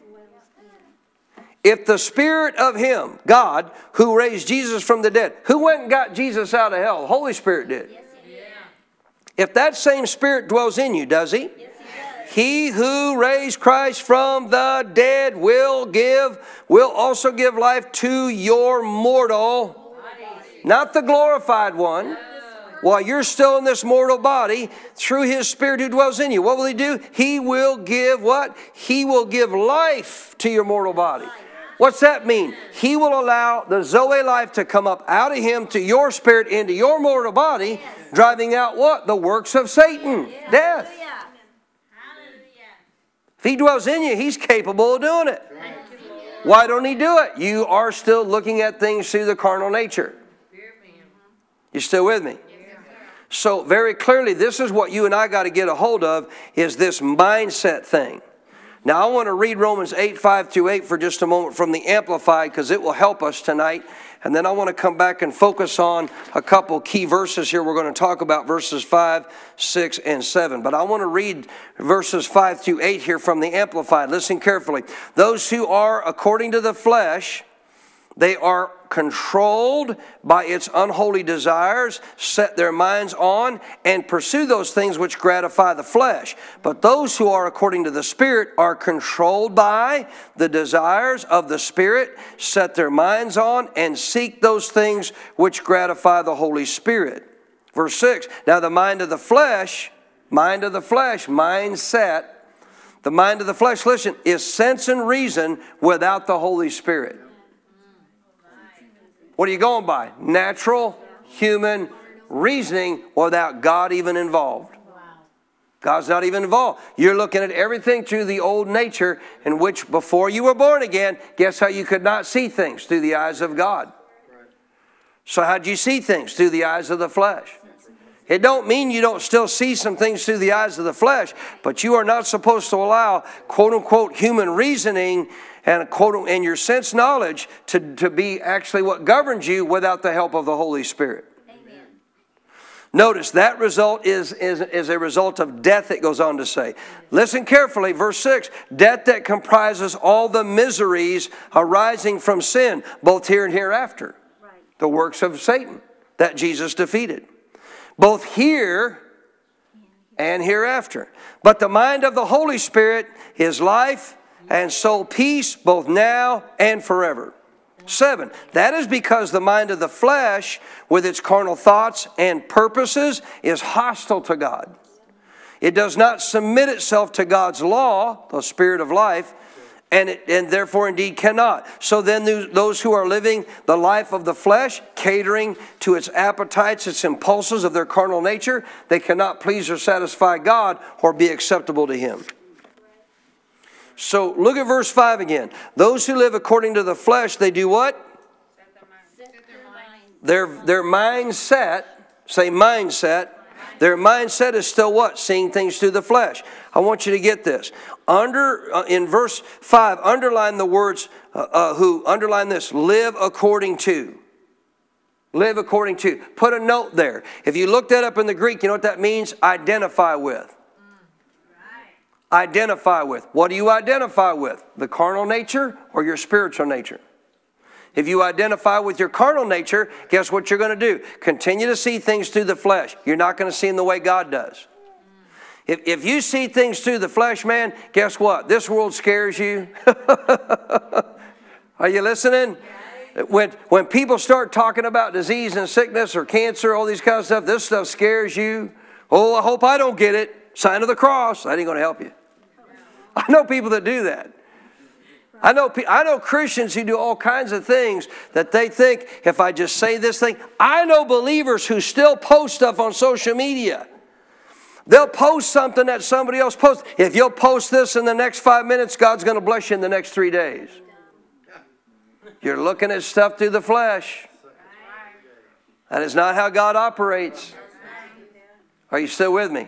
if the Spirit of Him, God, who raised Jesus from the dead, who went and got Jesus out of hell? The Holy Spirit did. Yes, if that same Spirit dwells in you, does He? Yes, he, he who raised Christ from the dead will give, will also give life to your mortal, not the glorified one. While you're still in this mortal body, through His Spirit who dwells in you, what will He do? He will give what? He will give life to your mortal body. What's that mean? He will allow the Zoe life to come up out of him to your spirit into your mortal body, driving out what? The works of Satan, death. If he dwells in you, he's capable of doing it. Why don't he do it? You are still looking at things through the carnal nature. You still with me? So very clearly, this is what you and I got to get a hold of is this mindset thing. Now I want to read Romans 8, 5 through 8 for just a moment from the Amplified because it will help us tonight. And then I want to come back and focus on a couple key verses here. We're going to talk about verses 5, 6, and 7. But I want to read verses 5 through 8 here from the Amplified. Listen carefully. Those who are according to the flesh, they are controlled by its unholy desires, set their minds on, and pursue those things which gratify the flesh. But those who are according to the Spirit are controlled by the desires of the Spirit, set their minds on, and seek those things which gratify the Holy Spirit. Verse 6 Now the mind of the flesh, mind of the flesh, mindset, the mind of the flesh, listen, is sense and reason without the Holy Spirit. What are you going by? Natural human reasoning without God even involved. God's not even involved. You're looking at everything through the old nature, in which before you were born again, guess how you could not see things? Through the eyes of God. So, how'd you see things? Through the eyes of the flesh. It don't mean you don't still see some things through the eyes of the flesh, but you are not supposed to allow quote unquote human reasoning and quote and your sense knowledge to, to be actually what governs you without the help of the Holy Spirit. Amen. Notice that result is, is, is a result of death, it goes on to say. Listen carefully, verse 6 death that comprises all the miseries arising from sin, both here and hereafter. Right. The works of Satan that Jesus defeated. Both here and hereafter. But the mind of the Holy Spirit is life and soul peace both now and forever. Seven, that is because the mind of the flesh, with its carnal thoughts and purposes, is hostile to God. It does not submit itself to God's law, the spirit of life, and, it, and therefore indeed cannot. So then, those who are living the life of the flesh, catering to its appetites, its impulses of their carnal nature, they cannot please or satisfy God or be acceptable to Him. So look at verse 5 again. Those who live according to the flesh, they do what? Their, their mindset, say mindset, their mindset is still what? Seeing things through the flesh. I want you to get this. Under uh, in verse 5, underline the words uh, uh, who underline this, live according to. Live according to. Put a note there. If you look that up in the Greek, you know what that means? Identify with identify with. What do you identify with? The carnal nature or your spiritual nature? If you identify with your carnal nature, guess what you're going to do? Continue to see things through the flesh. You're not going to see them the way God does. If, if you see things through the flesh, man, guess what? This world scares you. (laughs) Are you listening? When, when people start talking about disease and sickness or cancer, all these kind of stuff, this stuff scares you. Oh, I hope I don't get it. Sign of the cross. That ain't going to help you. (laughs) I know people that do that. I know, I know Christians who do all kinds of things that they think if I just say this thing. I know believers who still post stuff on social media. They'll post something that somebody else posts. If you'll post this in the next five minutes, God's going to bless you in the next three days. You're looking at stuff through the flesh. That is not how God operates. Are you still with me?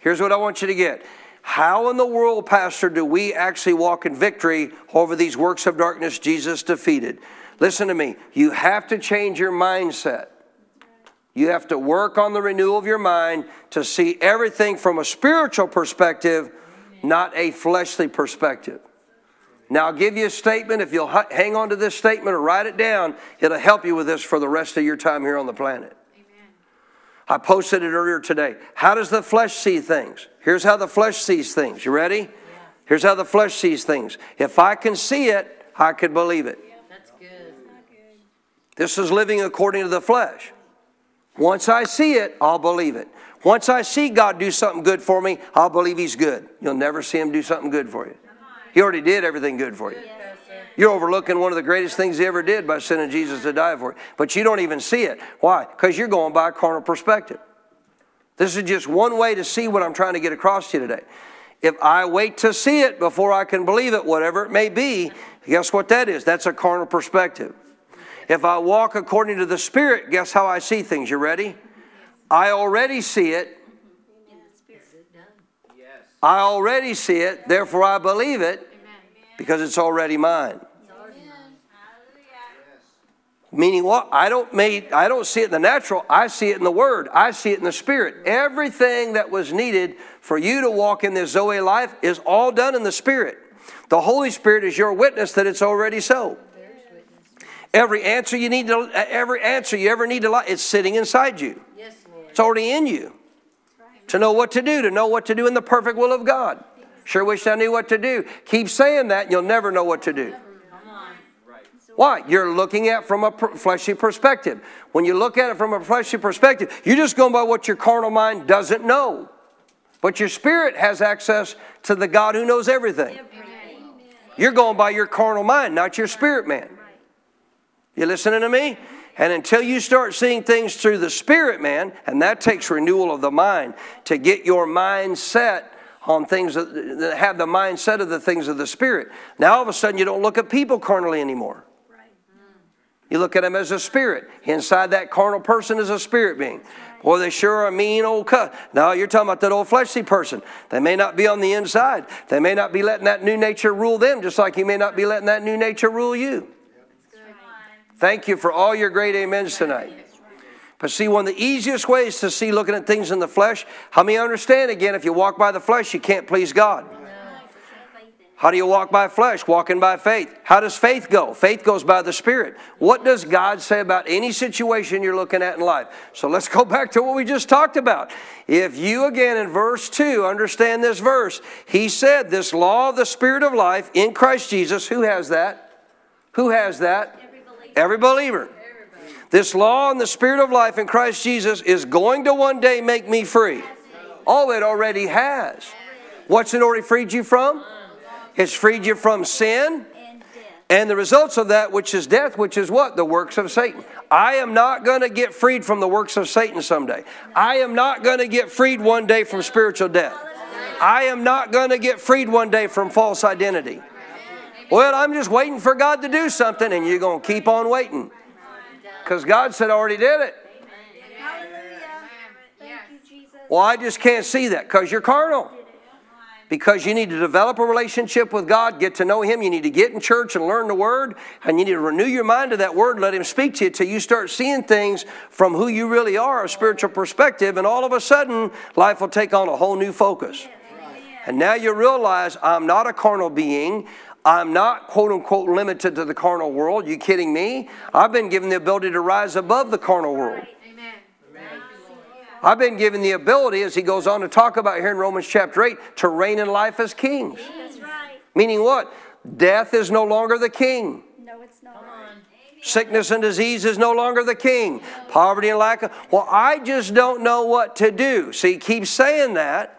Here's what I want you to get. How in the world, Pastor, do we actually walk in victory over these works of darkness Jesus defeated? Listen to me. You have to change your mindset. You have to work on the renewal of your mind to see everything from a spiritual perspective, not a fleshly perspective. Now, I'll give you a statement. If you'll hang on to this statement or write it down, it'll help you with this for the rest of your time here on the planet. Amen. I posted it earlier today. How does the flesh see things? Here's how the flesh sees things. You ready? Here's how the flesh sees things. If I can see it, I can believe it. That's good. This is living according to the flesh. Once I see it, I'll believe it. Once I see God do something good for me, I'll believe He's good. You'll never see Him do something good for you. He already did everything good for you. You're overlooking one of the greatest things he ever did by sending Jesus to die for it. But you don't even see it. Why? Because you're going by a carnal perspective. This is just one way to see what I'm trying to get across to you today. If I wait to see it before I can believe it, whatever it may be, guess what that is? That's a carnal perspective. If I walk according to the Spirit, guess how I see things? You ready? I already see it. Yes, I already see it, therefore I believe it because it's already mine. Meaning what? I don't made I don't see it in the natural, I see it in the word. I see it in the spirit. Everything that was needed for you to walk in this Zoe life is all done in the spirit. The Holy Spirit is your witness that it's already so. Every answer you need to uh, every answer you ever need to lie, it's sitting inside you. Yes, Lord. It's already in you. To know what to do, to know what to do in the perfect will of God. Sure wish I knew what to do. Keep saying that, and you'll never know what to do. Why? You're looking at from a fleshly perspective. When you look at it from a fleshly perspective, you're just going by what your carnal mind doesn't know. But your spirit has access to the God who knows everything. You're going by your carnal mind, not your spirit man. You listening to me? And until you start seeing things through the spirit man, and that takes renewal of the mind to get your mind set on things that have the mindset of the things of the spirit. Now all of a sudden you don't look at people carnally anymore. You look at them as a spirit. Inside that carnal person is a spirit being. Boy, they sure are a mean old cut. No, you're talking about that old fleshly person. They may not be on the inside. They may not be letting that new nature rule them, just like you may not be letting that new nature rule you. Thank you for all your great amens tonight. But see, one of the easiest ways to see looking at things in the flesh, how many understand again, if you walk by the flesh, you can't please God. How do you walk by flesh? Walking by faith. How does faith go? Faith goes by the Spirit. What does God say about any situation you're looking at in life? So let's go back to what we just talked about. If you, again, in verse 2, understand this verse, he said, This law of the Spirit of life in Christ Jesus, who has that? Who has that? Every believer. This law and the Spirit of life in Christ Jesus is going to one day make me free. Oh, it already has. What's it already freed you from? It's freed you from sin and the results of that, which is death, which is what? The works of Satan. I am not going to get freed from the works of Satan someday. I am not going to get freed one day from spiritual death. I am not going to get freed one day from false identity. Well, I'm just waiting for God to do something, and you're going to keep on waiting. Because God said, I already did it. Well, I just can't see that because you're carnal because you need to develop a relationship with God, get to know Him. You need to get in church and learn the Word, and you need to renew your mind to that Word, let Him speak to you till you start seeing things from who you really are, a spiritual perspective, and all of a sudden, life will take on a whole new focus. And now you realize I'm not a carnal being. I'm not, quote unquote, limited to the carnal world. You kidding me? I've been given the ability to rise above the carnal world. I've been given the ability, as he goes on to talk about here in Romans chapter 8, to reign in life as kings. That's right. Meaning what? Death is no longer the king. No, it's not. Sickness and disease is no longer the king. Poverty and lack of. Well, I just don't know what to do. See, keep saying that,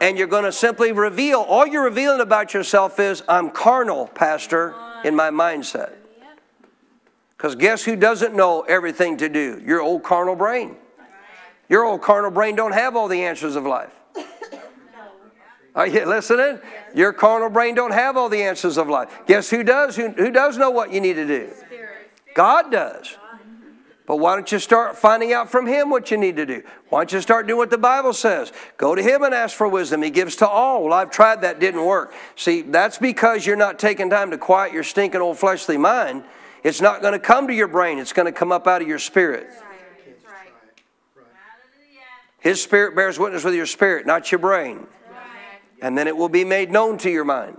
and you're going to simply reveal. All you're revealing about yourself is, I'm carnal, Pastor, in my mindset. Because guess who doesn't know everything to do? Your old carnal brain. Your old carnal brain don't have all the answers of life. Are you listening? Your carnal brain don't have all the answers of life. Guess who does? Who, who does know what you need to do? God does. But why don't you start finding out from Him what you need to do? Why don't you start doing what the Bible says? Go to Him and ask for wisdom. He gives to all. Well, I've tried that, didn't work. See, that's because you're not taking time to quiet your stinking old fleshly mind. It's not going to come to your brain, it's going to come up out of your spirit. His spirit bears witness with your spirit, not your brain. And then it will be made known to your mind.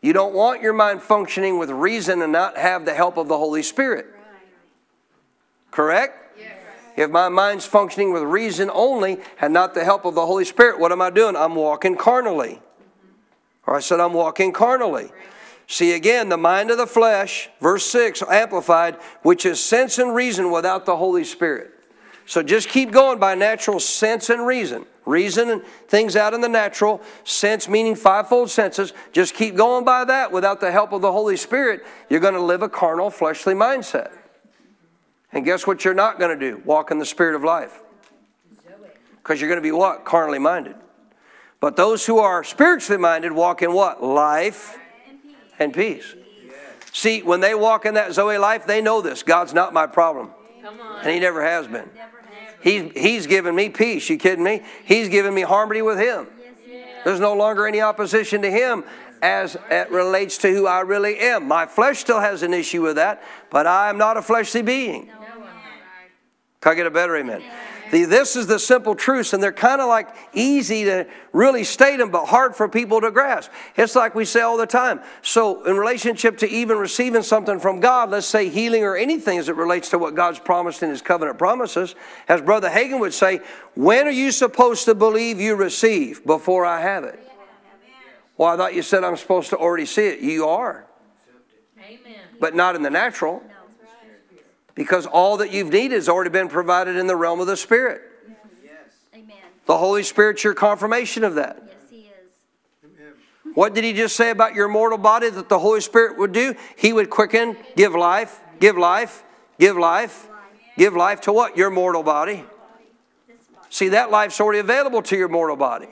You don't want your mind functioning with reason and not have the help of the Holy Spirit. Correct? If my mind's functioning with reason only and not the help of the Holy Spirit, what am I doing? I'm walking carnally. Or I said, I'm walking carnally. See again, the mind of the flesh, verse 6, amplified, which is sense and reason without the Holy Spirit. So just keep going by natural sense and reason. reason and things out in the natural, sense meaning fivefold senses. Just keep going by that without the help of the Holy Spirit, you're going to live a carnal, fleshly mindset. And guess what you're not going to do? Walk in the spirit of life. Because you're going to be what? Carnally minded. But those who are spiritually minded walk in what? Life and peace. See, when they walk in that Zoe life, they know this. God's not my problem. And He never has been. He's, he's given me peace. You kidding me? He's given me harmony with Him. There's no longer any opposition to Him as it relates to who I really am. My flesh still has an issue with that, but I am not a fleshly being. Can I get a better amen? The, this is the simple truths, and they're kind of like easy to really state them, but hard for people to grasp. It's like we say all the time. So, in relationship to even receiving something from God, let's say healing or anything as it relates to what God's promised in His covenant promises, as Brother Hagin would say, when are you supposed to believe you receive before I have it? Well, I thought you said I'm supposed to already see it. You are. Amen. But not in the natural because all that you've needed has already been provided in the realm of the Spirit. Yes. Amen. The Holy Spirit's your confirmation of that. Yes, He is. What did He just say about your mortal body that the Holy Spirit would do? He would quicken, give life, give life, give life, give life to what? Your mortal body. See, that life's already available to your mortal body.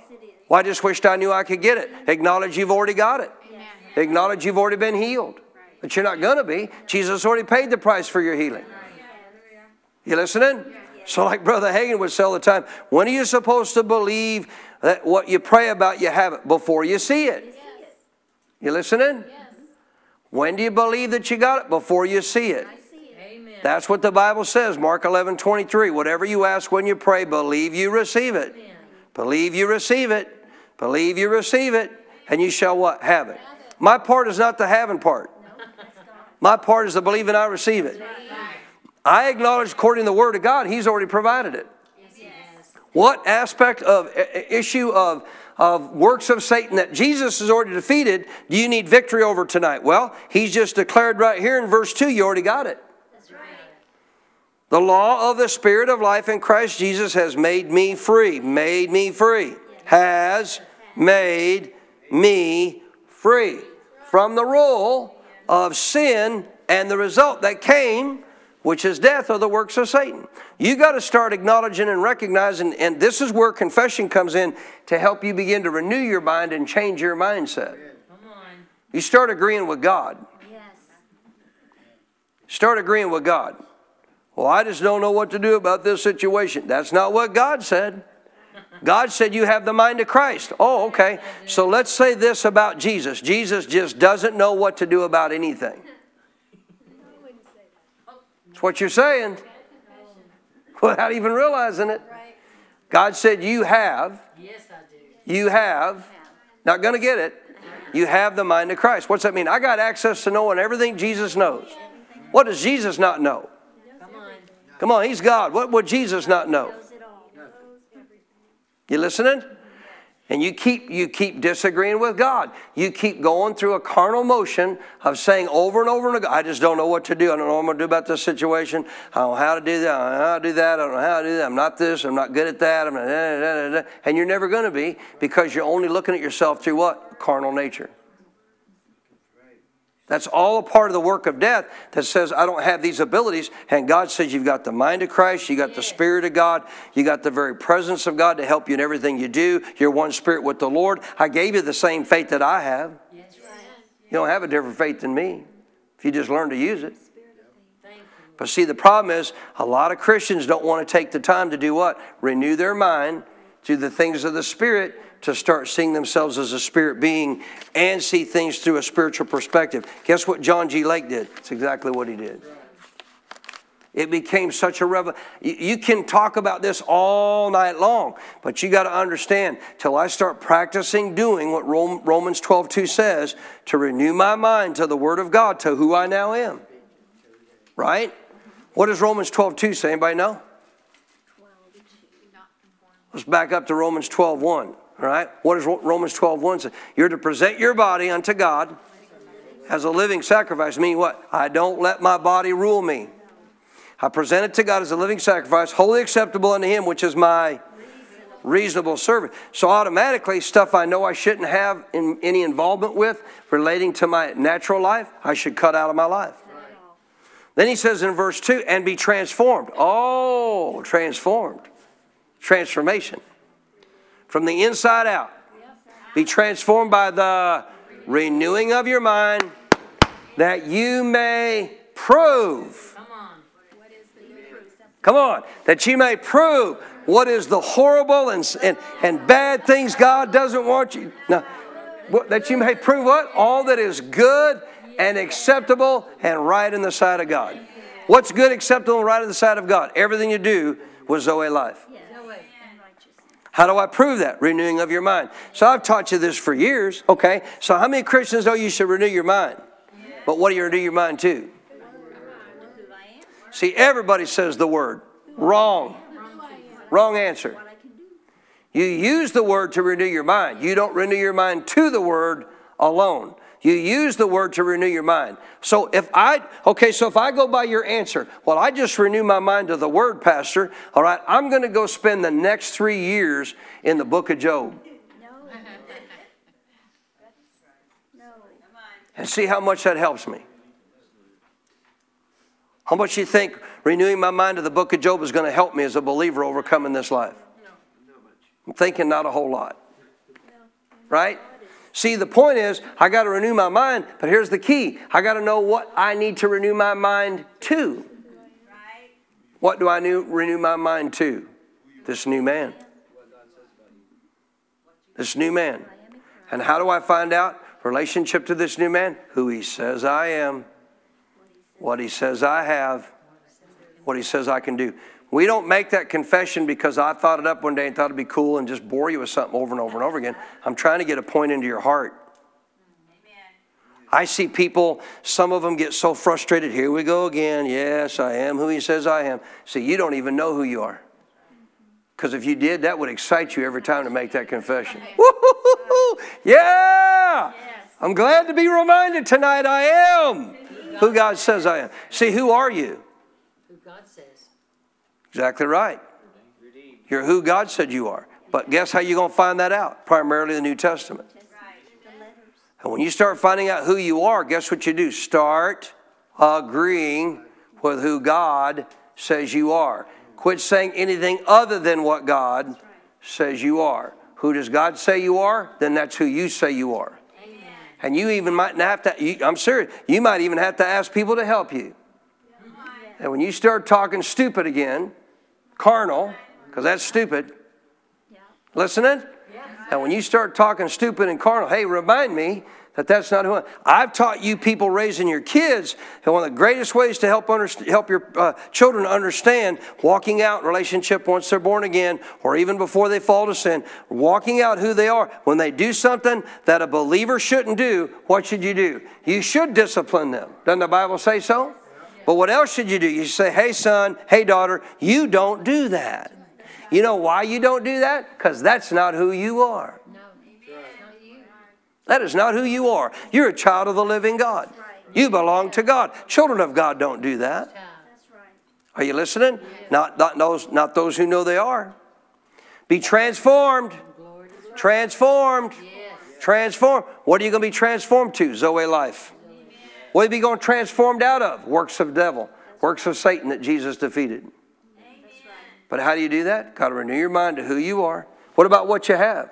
Well, I just wished I knew I could get it. Acknowledge you've already got it. Acknowledge you've already been healed. But you're not going to be. Jesus already paid the price for your healing. You listening? So, like Brother Hagin would say all the time, when are you supposed to believe that what you pray about, you have it before you see it? You listening? When do you believe that you got it? Before you see it. That's what the Bible says, Mark 11 23. Whatever you ask when you pray, believe you receive it. Believe you receive it. Believe you receive it. And you shall what? Have it. My part is not the having part. My part is the believing I receive it. I acknowledge, according to the Word of God, He's already provided it. What aspect of uh, uh, issue of, of works of Satan that Jesus has already defeated do you need victory over tonight? Well, He's just declared right here in verse 2, you already got it. The law of the Spirit of life in Christ Jesus has made me free. Made me free. Has made me free from the rule of sin and the result that came, which is death, or the works of Satan. You got to start acknowledging and recognizing, and this is where confession comes in to help you begin to renew your mind and change your mindset. You start agreeing with God. Yes. Start agreeing with God. Well, I just don't know what to do about this situation. That's not what God said. God said you have the mind of Christ. Oh, okay. So let's say this about Jesus Jesus just doesn't know what to do about anything. That's what you're saying (laughs) without even realizing it. God said, You have. You have. Not going to get it. You have the mind of Christ. What's that mean? I got access to knowing everything Jesus knows. What does Jesus not know? Come on, He's God. What would Jesus not know? You listening? And you keep you keep disagreeing with God. You keep going through a carnal motion of saying over and over and over, I just don't know what to do. I don't know what I'm to do about this situation. I don't know how to do that. I don't know how to do that. I don't know how to do that. I'm not this. I'm not good at that. I'm not, da, da, da, and you're never going to be because you're only looking at yourself through what? Carnal nature. That's all a part of the work of death that says, I don't have these abilities. And God says, You've got the mind of Christ, you got the Spirit of God, you got the very presence of God to help you in everything you do. You're one spirit with the Lord. I gave you the same faith that I have. You don't have a different faith than me if you just learn to use it. But see, the problem is a lot of Christians don't want to take the time to do what? Renew their mind to the things of the Spirit to start seeing themselves as a spirit being and see things through a spiritual perspective. Guess what John G. Lake did? It's exactly what he did. It became such a revelation. You can talk about this all night long, but you got to understand till I start practicing doing what Romans 12 2 says to renew my mind to the Word of God, to who I now am. Right? What does Romans 12 2 say? Anybody know? Let's back up to Romans 12 1. All right? What does Romans 12 1 say? You're to present your body unto God as a living sacrifice. Meaning what? I don't let my body rule me. I present it to God as a living sacrifice, wholly acceptable unto Him, which is my reasonable service. So automatically, stuff I know I shouldn't have in, any involvement with relating to my natural life, I should cut out of my life. Then he says in verse 2 and be transformed. Oh, transformed. Transformation. From the inside out. Be transformed by the renewing of your mind that you may prove. Come on. That you may prove what is the horrible and, and, and bad things God doesn't want you. Now, that you may prove what? All that is good and acceptable and right in the sight of God. What's good, acceptable, and right in the sight of God? Everything you do was Zoe life. How do I prove that? Renewing of your mind. So I've taught you this for years. Okay. So how many Christians know you should renew your mind? But what do you renew your mind to? See, everybody says the word. Wrong. Wrong answer. You use the word to renew your mind. You don't renew your mind to the word alone. You use the word to renew your mind. So if I, okay, so if I go by your answer, well, I just renew my mind to the word, Pastor, all right, I'm going to go spend the next three years in the book of Job. No. no. And see how much that helps me. How much you think renewing my mind to the book of Job is going to help me as a believer overcoming this life? I'm thinking not a whole lot. Right? See, the point is, I got to renew my mind, but here's the key I got to know what I need to renew my mind to. What do I new, renew my mind to? This new man. This new man. And how do I find out relationship to this new man? Who he says I am, what he says I have, what he says I can do. We don't make that confession because I thought it up one day and thought it'd be cool and just bore you with something over and over and over again. I'm trying to get a point into your heart. I see people, some of them get so frustrated. Here we go again. Yes, I am who he says I am. See, you don't even know who you are. Because if you did, that would excite you every time to make that confession. Yeah! I'm glad to be reminded tonight I am who God says I am. See, who are you? Exactly right. You're who God said you are. But guess how you're going to find that out? Primarily the New Testament. And when you start finding out who you are, guess what you do? Start agreeing with who God says you are. Quit saying anything other than what God says you are. Who does God say you are? Then that's who you say you are. And you even might have to, you, I'm serious, you might even have to ask people to help you. And when you start talking stupid again, carnal, because that's stupid. Yeah. Listening? Yeah. And when you start talking stupid and carnal, hey, remind me that that's not who I, I've taught you people raising your kids. And one of the greatest ways to help help your uh, children understand walking out relationship once they're born again, or even before they fall to sin, walking out who they are. When they do something that a believer shouldn't do, what should you do? You should discipline them. Doesn't the Bible say so? But what else should you do? You say, hey, son, hey, daughter, you don't do that. You know why you don't do that? Because that's not who you are. That is not who you are. You're a child of the living God. You belong to God. Children of God don't do that. Are you listening? Not, not, those, not those who know they are. Be transformed. Transformed. Transformed. What are you going to be transformed to? Zoe life. What are you going transformed out of? Works of devil, works of Satan that Jesus defeated. But how do you do that? Got to renew your mind to who you are. What about what you have?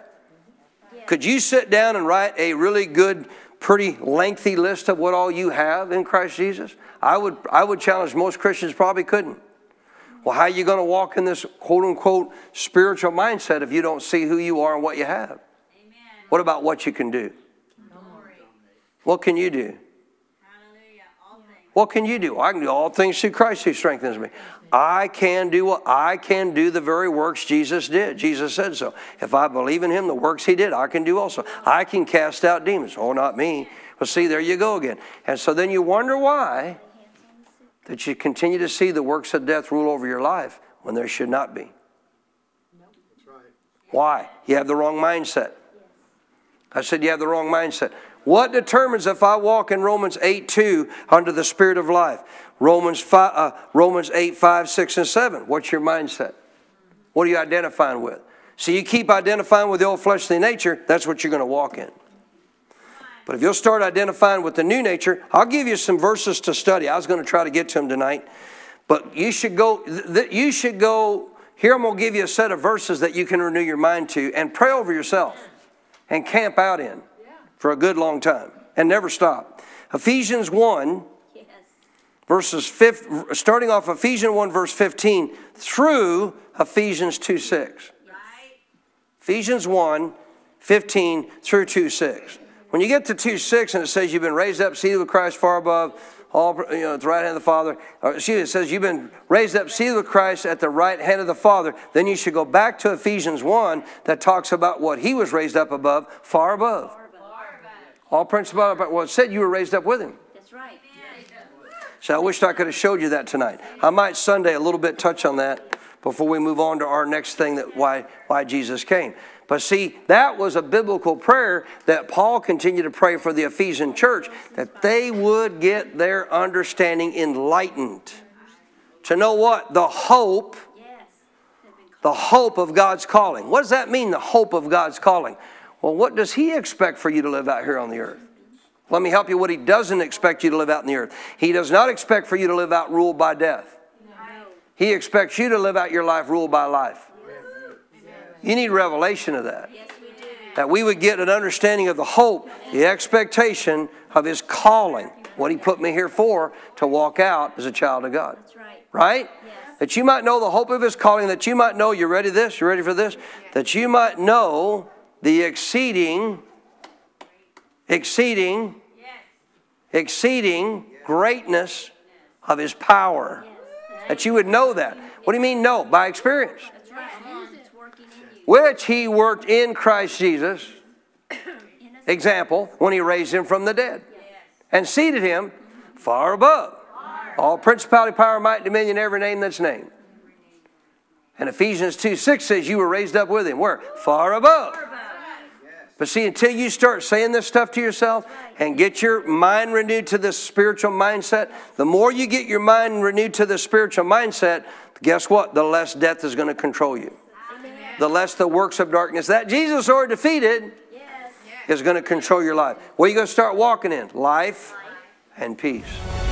Could you sit down and write a really good, pretty lengthy list of what all you have in Christ Jesus? I would, I would challenge most Christians probably couldn't. Well, how are you going to walk in this quote unquote spiritual mindset if you don't see who you are and what you have? Amen. What about what you can do? What can you do? What can you do? I can do all things through Christ who strengthens me. I can do what I can do the very works Jesus did. Jesus said so. If I believe in him, the works he did, I can do also. I can cast out demons. Oh, not me. Well, see, there you go again. And so then you wonder why that you continue to see the works of death rule over your life when there should not be. Why? You have the wrong mindset. I said you have the wrong mindset. What determines if I walk in Romans 8 2 under the Spirit of life? Romans, 5, uh, Romans 8 5, 6, and 7. What's your mindset? What are you identifying with? So you keep identifying with the old fleshly nature, that's what you're going to walk in. But if you'll start identifying with the new nature, I'll give you some verses to study. I was going to try to get to them tonight, but you should go. You should go. Here, I'm going to give you a set of verses that you can renew your mind to and pray over yourself and camp out in for a good long time and never stop. Ephesians 1, Yes. verses 5, starting off Ephesians 1, verse 15, through Ephesians 2 6. Ephesians 1, 15 through 2 6. When you get to 2 6 and it says you've been raised up, seated with Christ far above, all you know, at the right hand of the Father, or excuse me, it says you've been raised up, seated with Christ at the right hand of the Father, then you should go back to Ephesians 1 that talks about what he was raised up above, far above. All principle, but well, it said you were raised up with him. That's right. So I wish I could have showed you that tonight. I might Sunday a little bit touch on that before we move on to our next thing that why why Jesus came. But see, that was a biblical prayer that Paul continued to pray for the Ephesian church that they would get their understanding enlightened. To know what? The hope, Yes. They've been the hope of God's calling. What does that mean, the hope of God's calling? Well, what does he expect for you to live out here on the earth? Let me help you what he doesn't expect you to live out in the earth. He does not expect for you to live out ruled by death. He expects you to live out your life ruled by life. You need revelation of that. Yes, we do. That we would get an understanding of the hope, the expectation of his calling, what he put me here for to walk out as a child of God. That's right. Right? That you might know the hope of his calling, that you might know, you're ready this? you're ready for this? That you might know the exceeding, exceeding, exceeding greatness of his power. That you would know that. What do you mean know? By experience. That's right. It's working in you. Which he worked in Christ Jesus, example, when he raised him from the dead and seated him far above all principality, power, might, dominion, every name that's named. And Ephesians 2 6 says you were raised up with him. Where? Far above. But see, until you start saying this stuff to yourself and get your mind renewed to this spiritual mindset, the more you get your mind renewed to the spiritual mindset, guess what? The less death is going to control you. The less the works of darkness that Jesus already defeated Yes. is going to control your life. What are you going to start walking in? Life and peace.